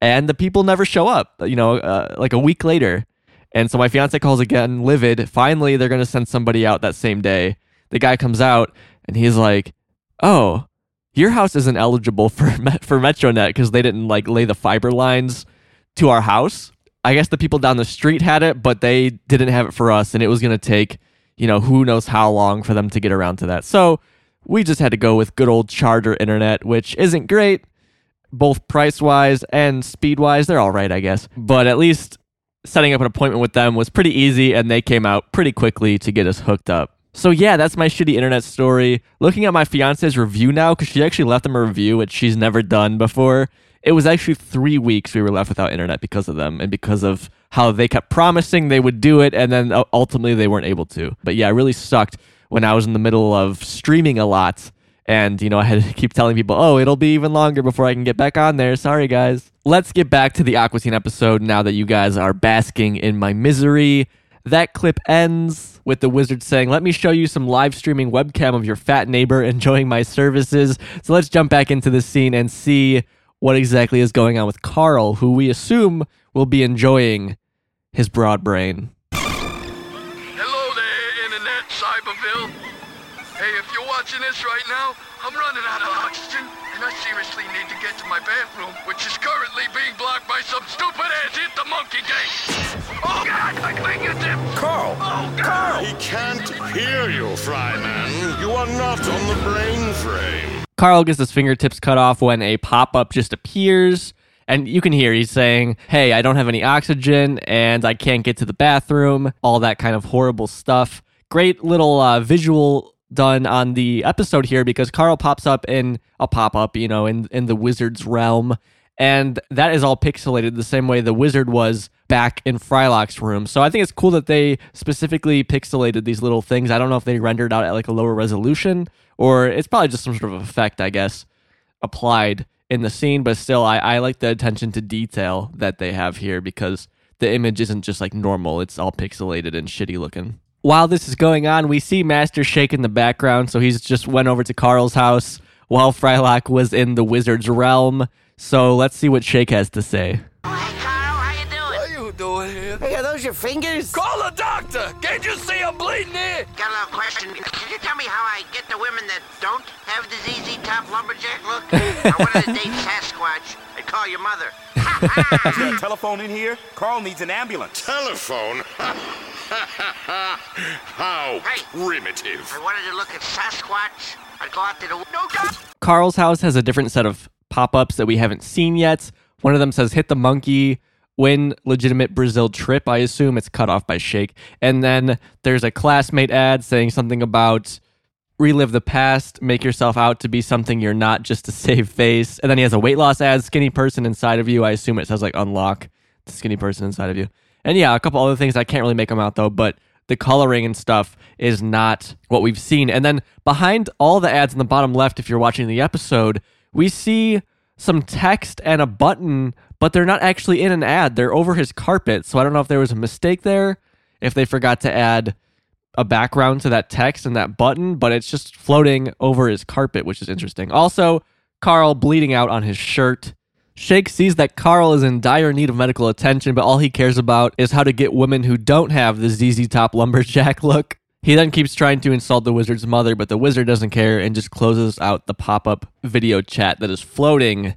and the people never show up, you know, uh, like a week later. And so my fiance calls again, livid. Finally, they're going to send somebody out that same day. The guy comes out and he's like, "Oh, your house isn't eligible for for MetroNet because they didn't like lay the fiber lines to our house. I guess the people down the street had it, but they didn't have it for us, and it was going to take, you know, who knows how long for them to get around to that. So we just had to go with good old Charter Internet, which isn't great, both price wise and speed wise. They're all right, I guess, but at least setting up an appointment with them was pretty easy, and they came out pretty quickly to get us hooked up. So yeah, that's my shitty internet story. Looking at my fiance's review now, because she actually left them a review, which she's never done before. It was actually three weeks we were left without internet because of them and because of how they kept promising they would do it, and then uh, ultimately they weren't able to. But yeah, it really sucked when I was in the middle of streaming a lot. And, you know, I had to keep telling people, oh, it'll be even longer before I can get back on there. Sorry, guys. Let's get back to the Aqua Teen episode now that you guys are basking in my misery. That clip ends with the wizard saying, Let me show you some live streaming webcam of your fat neighbor enjoying my services. So let's jump back into the scene and see what exactly is going on with Carl, who we assume will be enjoying his broad brain. Watching this right now, I'm running out of oxygen, and I seriously need to get to my bathroom, which is currently being blocked by some stupid ass hit the monkey gate. Oh God, I can't get them. Carl! Oh God! He can't hear you, Fryman. You are not on the brain frame. Carl gets his fingertips cut off when a pop up just appears. And you can hear he's saying, Hey, I don't have any oxygen and I can't get to the bathroom. All that kind of horrible stuff. Great little uh, visual done on the episode here because Carl pops up in a pop up, you know, in, in the wizard's realm. And that is all pixelated the same way the wizard was back in Frylock's room. So I think it's cool that they specifically pixelated these little things. I don't know if they rendered out at like a lower resolution or it's probably just some sort of effect, I guess, applied in the scene. But still, I, I like the attention to detail that they have here because the image isn't just like normal, it's all pixelated and shitty looking. While this is going on, we see Master Shake in the background. So he's just went over to Carl's house while Frylock was in the wizard's realm. So let's see what Shake has to say. Hey Carl, how you doing? What you doing here? Hey, are those your fingers? Call a doctor! Can't you see I'm bleeding here? Got a little question. Can you tell me how I get the women that don't have the ZZ Top lumberjack look? I wanted to date Sasquatch. I'd call your mother. Is there a telephone in here? Carl needs an ambulance. Telephone? How primitive. I wanted to look at Sasquatch. I'd go out to the no God. Carl's house has a different set of pop ups that we haven't seen yet. One of them says hit the monkey, win legitimate Brazil trip. I assume it's cut off by Shake. And then there's a classmate ad saying something about relive the past, make yourself out to be something you're not just to save face. And then he has a weight loss ad, skinny person inside of you. I assume it says like unlock the skinny person inside of you. And yeah, a couple other things. I can't really make them out though, but the coloring and stuff is not what we've seen. And then behind all the ads in the bottom left, if you're watching the episode, we see some text and a button, but they're not actually in an ad. They're over his carpet. So I don't know if there was a mistake there, if they forgot to add a background to that text and that button, but it's just floating over his carpet, which is interesting. Also, Carl bleeding out on his shirt. Shake sees that Carl is in dire need of medical attention, but all he cares about is how to get women who don't have the ZZ Top lumberjack look. He then keeps trying to insult the wizard's mother, but the wizard doesn't care and just closes out the pop up video chat that is floating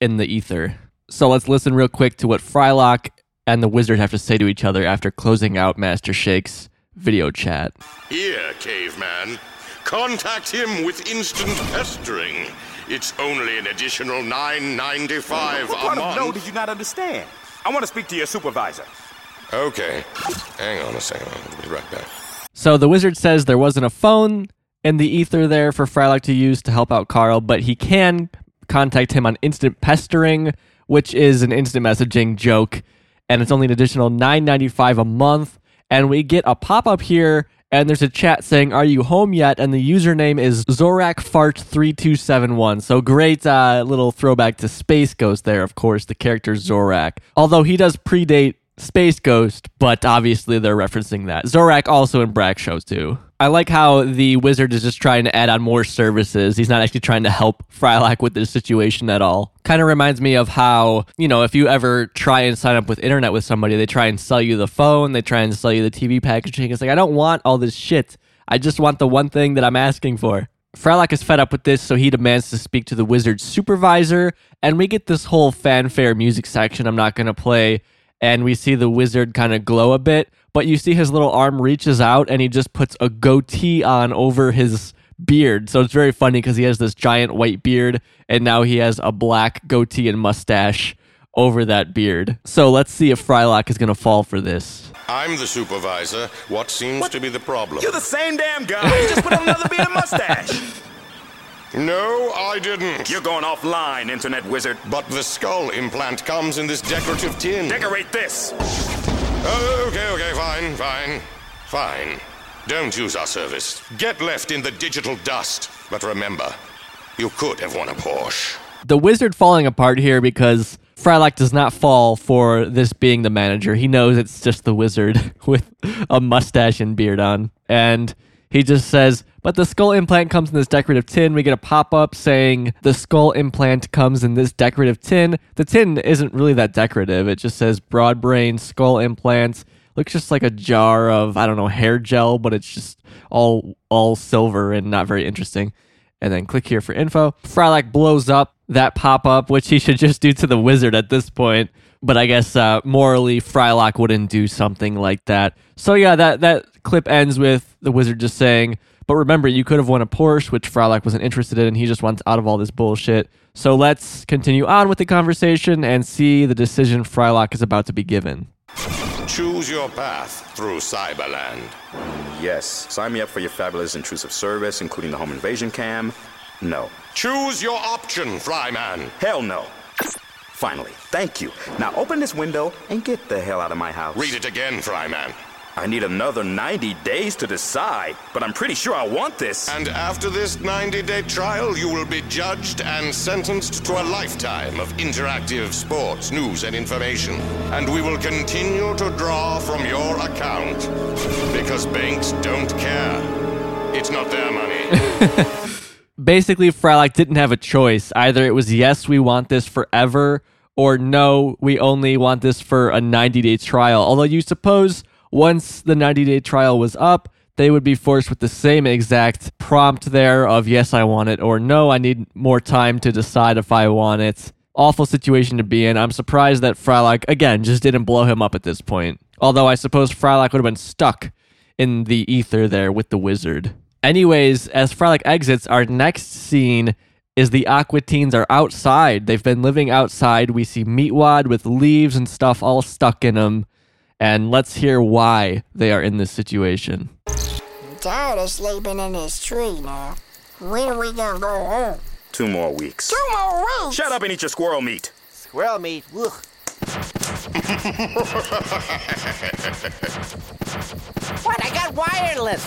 in the ether. So let's listen real quick to what Frylock and the wizard have to say to each other after closing out Master Shake's video chat. Here, caveman. Contact him with instant pestering. It's only an additional nine ninety five What a part of no did you not understand? I want to speak to your supervisor. Okay. Hang on a second. I'll be right back. So the wizard says there wasn't a phone in the ether there for Frylock to use to help out Carl, but he can contact him on instant pestering, which is an instant messaging joke, and it's only an additional nine ninety five a month. And we get a pop up here, and there's a chat saying, "Are you home yet?" And the username is Zorak Fart three two seven one. So great uh, little throwback to Space Ghost there, of course, the character Zorak. Although he does predate Space Ghost, but obviously they're referencing that. Zorak also in Brak shows too. I like how the wizard is just trying to add on more services. He's not actually trying to help Frylock with this situation at all. Kind of reminds me of how, you know, if you ever try and sign up with internet with somebody, they try and sell you the phone, they try and sell you the TV packaging. It's like, I don't want all this shit. I just want the one thing that I'm asking for. Frylock is fed up with this, so he demands to speak to the wizard's supervisor, and we get this whole fanfare music section I'm not going to play, and we see the wizard kind of glow a bit, but you see his little arm reaches out and he just puts a goatee on over his beard. So it's very funny because he has this giant white beard, and now he has a black goatee and mustache over that beard. So let's see if Frylock is going to fall for this. I'm the supervisor. What seems to be the problem? You're the same damn guy. You just put on another beard and mustache. No, I didn't. You're going offline, internet wizard. But the skull implant comes in this decorative tin. Decorate this. Oh, okay, okay, fine, fine, fine. Don't use our service. Get left in the digital dust. But remember, you could have won a Porsche. The wizard falling apart here because Frylock does not fall for this being the manager. He knows it's just the wizard with a mustache and beard on. And he just says, but the skull implant comes in this decorative tin. We get a pop up saying the skull implant comes in this decorative tin. The tin isn't really that decorative. It just says broad brain skull implants. Looks just like a jar of, I don't know, hair gel, but it's just all all silver and not very interesting. And then click here for info. Frylock blows up that pop up, which he should just do to the wizard at this point. But I guess uh, morally, Frylock wouldn't do something like that. So yeah, that that clip ends with the wizard just saying, "But remember, you could have won a Porsche, which Frylock wasn't interested in. And he just wants out of all this bullshit." So let's continue on with the conversation and see the decision Frylock is about to be given. Choose your path through Cyberland. Yes. Sign me up for your fabulous intrusive service, including the home invasion cam. No. Choose your option, Fryman. Hell no. Finally, thank you. Now open this window and get the hell out of my house. Read it again, Fryman. I need another 90 days to decide, but I'm pretty sure I want this. And after this 90 day trial, you will be judged and sentenced to a lifetime of interactive sports, news, and information. And we will continue to draw from your account. Because banks don't care. It's not their money. Basically, Frylock didn't have a choice. Either it was yes, we want this forever, or no, we only want this for a 90 day trial. Although you suppose once the 90 day trial was up, they would be forced with the same exact prompt there of yes, I want it, or no, I need more time to decide if I want it. Awful situation to be in. I'm surprised that Frylock, again, just didn't blow him up at this point. Although I suppose Frylock would have been stuck in the ether there with the wizard. Anyways, as Frylock exits, our next scene is the Aqua Teens are outside. They've been living outside. We see Meatwad with leaves and stuff all stuck in them. And let's hear why they are in this situation. I'm tired of sleeping in this tree now. When are we gonna go home? Two more weeks. Two more weeks? Shut up and eat your squirrel meat. Squirrel meat. Ugh. What? I got wireless.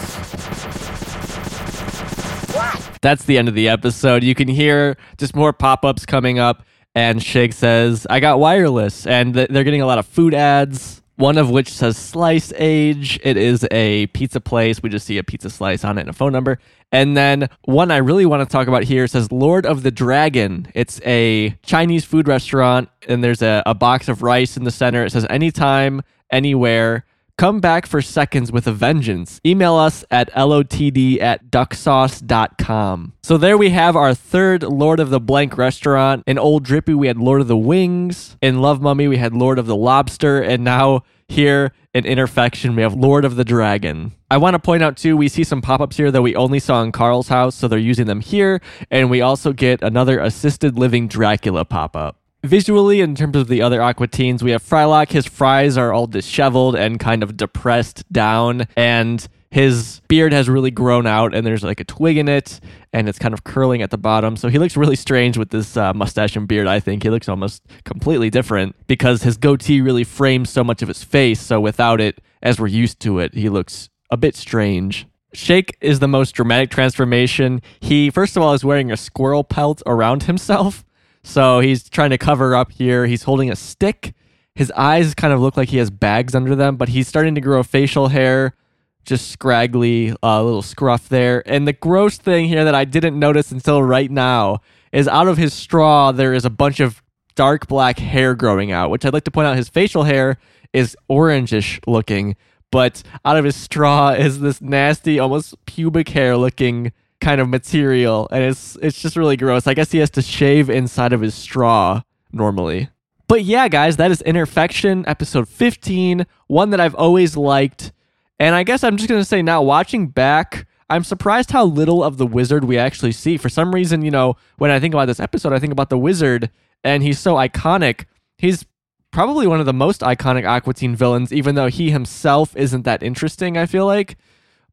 What? That's the end of the episode. You can hear just more pop ups coming up. And Shake says, I got wireless. And th- they're getting a lot of food ads, one of which says Slice Age. It is a pizza place. We just see a pizza slice on it and a phone number. And then one I really want to talk about here says Lord of the Dragon. It's a Chinese food restaurant, and there's a, a box of rice in the center. It says, anytime, anywhere. Come back for seconds with a vengeance. Email us at lotd at ducksauce.com. So there we have our third Lord of the Blank restaurant. In Old Drippy, we had Lord of the Wings. In Love Mummy, we had Lord of the Lobster. And now here in Interfection, we have Lord of the Dragon. I want to point out too, we see some pop ups here that we only saw in Carl's house, so they're using them here. And we also get another assisted living Dracula pop up. Visually, in terms of the other Aqua Teens, we have Frylock. His fries are all disheveled and kind of depressed down, and his beard has really grown out, and there's like a twig in it, and it's kind of curling at the bottom. So he looks really strange with this uh, mustache and beard, I think. He looks almost completely different because his goatee really frames so much of his face. So without it, as we're used to it, he looks a bit strange. Shake is the most dramatic transformation. He, first of all, is wearing a squirrel pelt around himself. So he's trying to cover up here. He's holding a stick. His eyes kind of look like he has bags under them, but he's starting to grow facial hair. just scraggly uh, little scruff there. And the gross thing here that I didn't notice until right now is out of his straw, there is a bunch of dark black hair growing out, which I'd like to point out his facial hair is orangish looking, but out of his straw is this nasty, almost pubic hair looking kind of material. And it's it's just really gross. I guess he has to shave inside of his straw normally. But yeah, guys, that is Interfection, episode 15, one that I've always liked. And I guess I'm just going to say now, watching back, I'm surprised how little of the wizard we actually see. For some reason, you know, when I think about this episode, I think about the wizard, and he's so iconic. He's probably one of the most iconic Aqua Teen villains, even though he himself isn't that interesting, I feel like.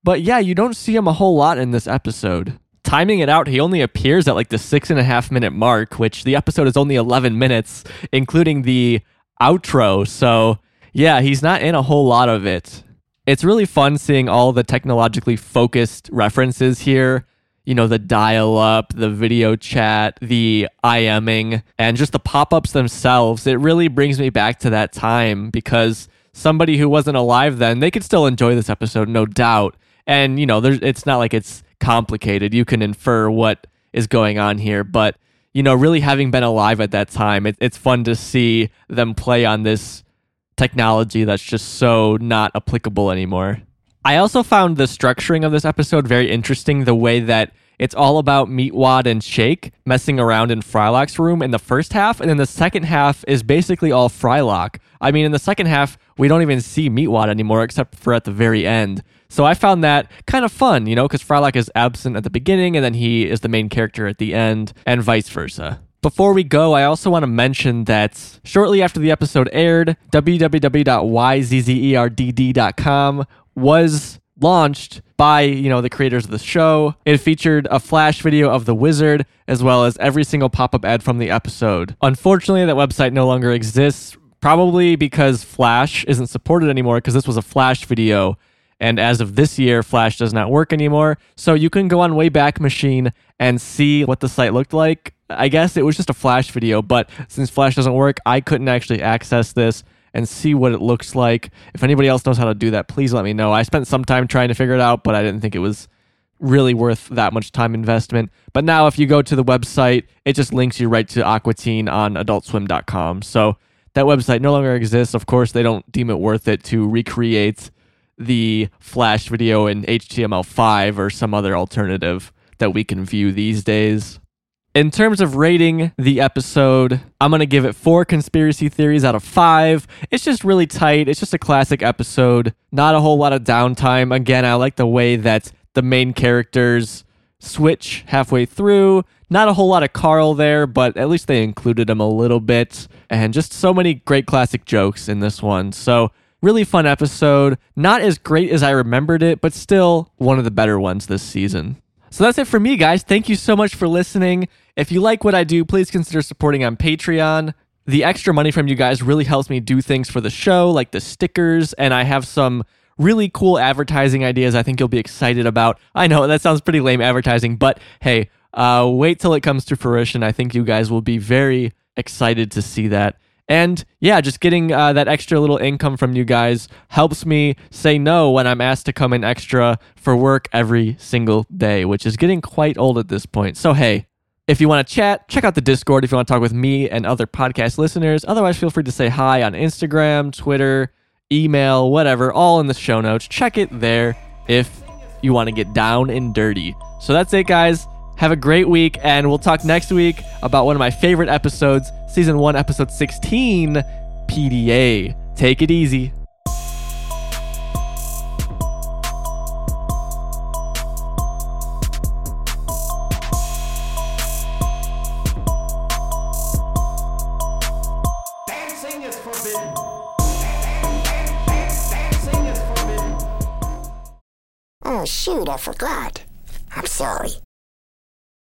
But yeah, you don't see him a whole lot in this episode. Timing it out, he only appears at like the six and a half minute mark, which the episode is only 11 minutes, including the outro. So yeah, he's not in a whole lot of it. It's really fun seeing all the technologically focused references here. You know, the dial up, the video chat, the IMing, and just the pop ups themselves. It really brings me back to that time because somebody who wasn't alive then, they could still enjoy this episode, no doubt. And, you know, there's, it's not like it's complicated. You can infer what is going on here, but, you know, really having been alive at that time, it, it's fun to see them play on this technology that's just so not applicable anymore. I also found the structuring of this episode very interesting. The way that it's all about Meatwad and Shake messing around in Frylock's room in the first half, and then the second half is basically all Frylock. I mean, in the second half, we don't even see Meatwad anymore except for at the very end. So I found that kind of fun, you know, because Frylock is absent at the beginning and then he is the main character at the end, and vice versa. Before we go, I also want to mention that shortly after the episode aired, www.yzzerd.com was launched by, you know, the creators of the show. It featured a flash video of the wizard as well as every single pop-up ad from the episode. Unfortunately, that website no longer exists, probably because Flash isn't supported anymore because this was a flash video and as of this year, Flash does not work anymore. So you can go on Wayback Machine and see what the site looked like. I guess it was just a Flash video, but since Flash doesn't work, I couldn't actually access this and see what it looks like. If anybody else knows how to do that, please let me know. I spent some time trying to figure it out, but I didn't think it was really worth that much time investment. But now, if you go to the website, it just links you right to Aqua Teen on adultswim.com. So that website no longer exists. Of course, they don't deem it worth it to recreate the Flash video in HTML5 or some other alternative that we can view these days. In terms of rating the episode, I'm going to give it four conspiracy theories out of five. It's just really tight. It's just a classic episode. Not a whole lot of downtime. Again, I like the way that the main characters switch halfway through. Not a whole lot of Carl there, but at least they included him a little bit. And just so many great classic jokes in this one. So, really fun episode. Not as great as I remembered it, but still one of the better ones this season. So that's it for me, guys. Thank you so much for listening. If you like what I do, please consider supporting on Patreon. The extra money from you guys really helps me do things for the show, like the stickers, and I have some really cool advertising ideas I think you'll be excited about. I know that sounds pretty lame advertising, but hey, uh, wait till it comes to fruition. I think you guys will be very excited to see that. And yeah, just getting uh, that extra little income from you guys helps me say no when I'm asked to come in extra for work every single day, which is getting quite old at this point. So, hey, if you want to chat, check out the Discord if you want to talk with me and other podcast listeners. Otherwise, feel free to say hi on Instagram, Twitter, email, whatever, all in the show notes. Check it there if you want to get down and dirty. So that's it, guys. Have a great week, and we'll talk next week about one of my favorite episodes, Season 1, Episode 16, PDA. Take it easy. Shoot, I forgot. I'm sorry.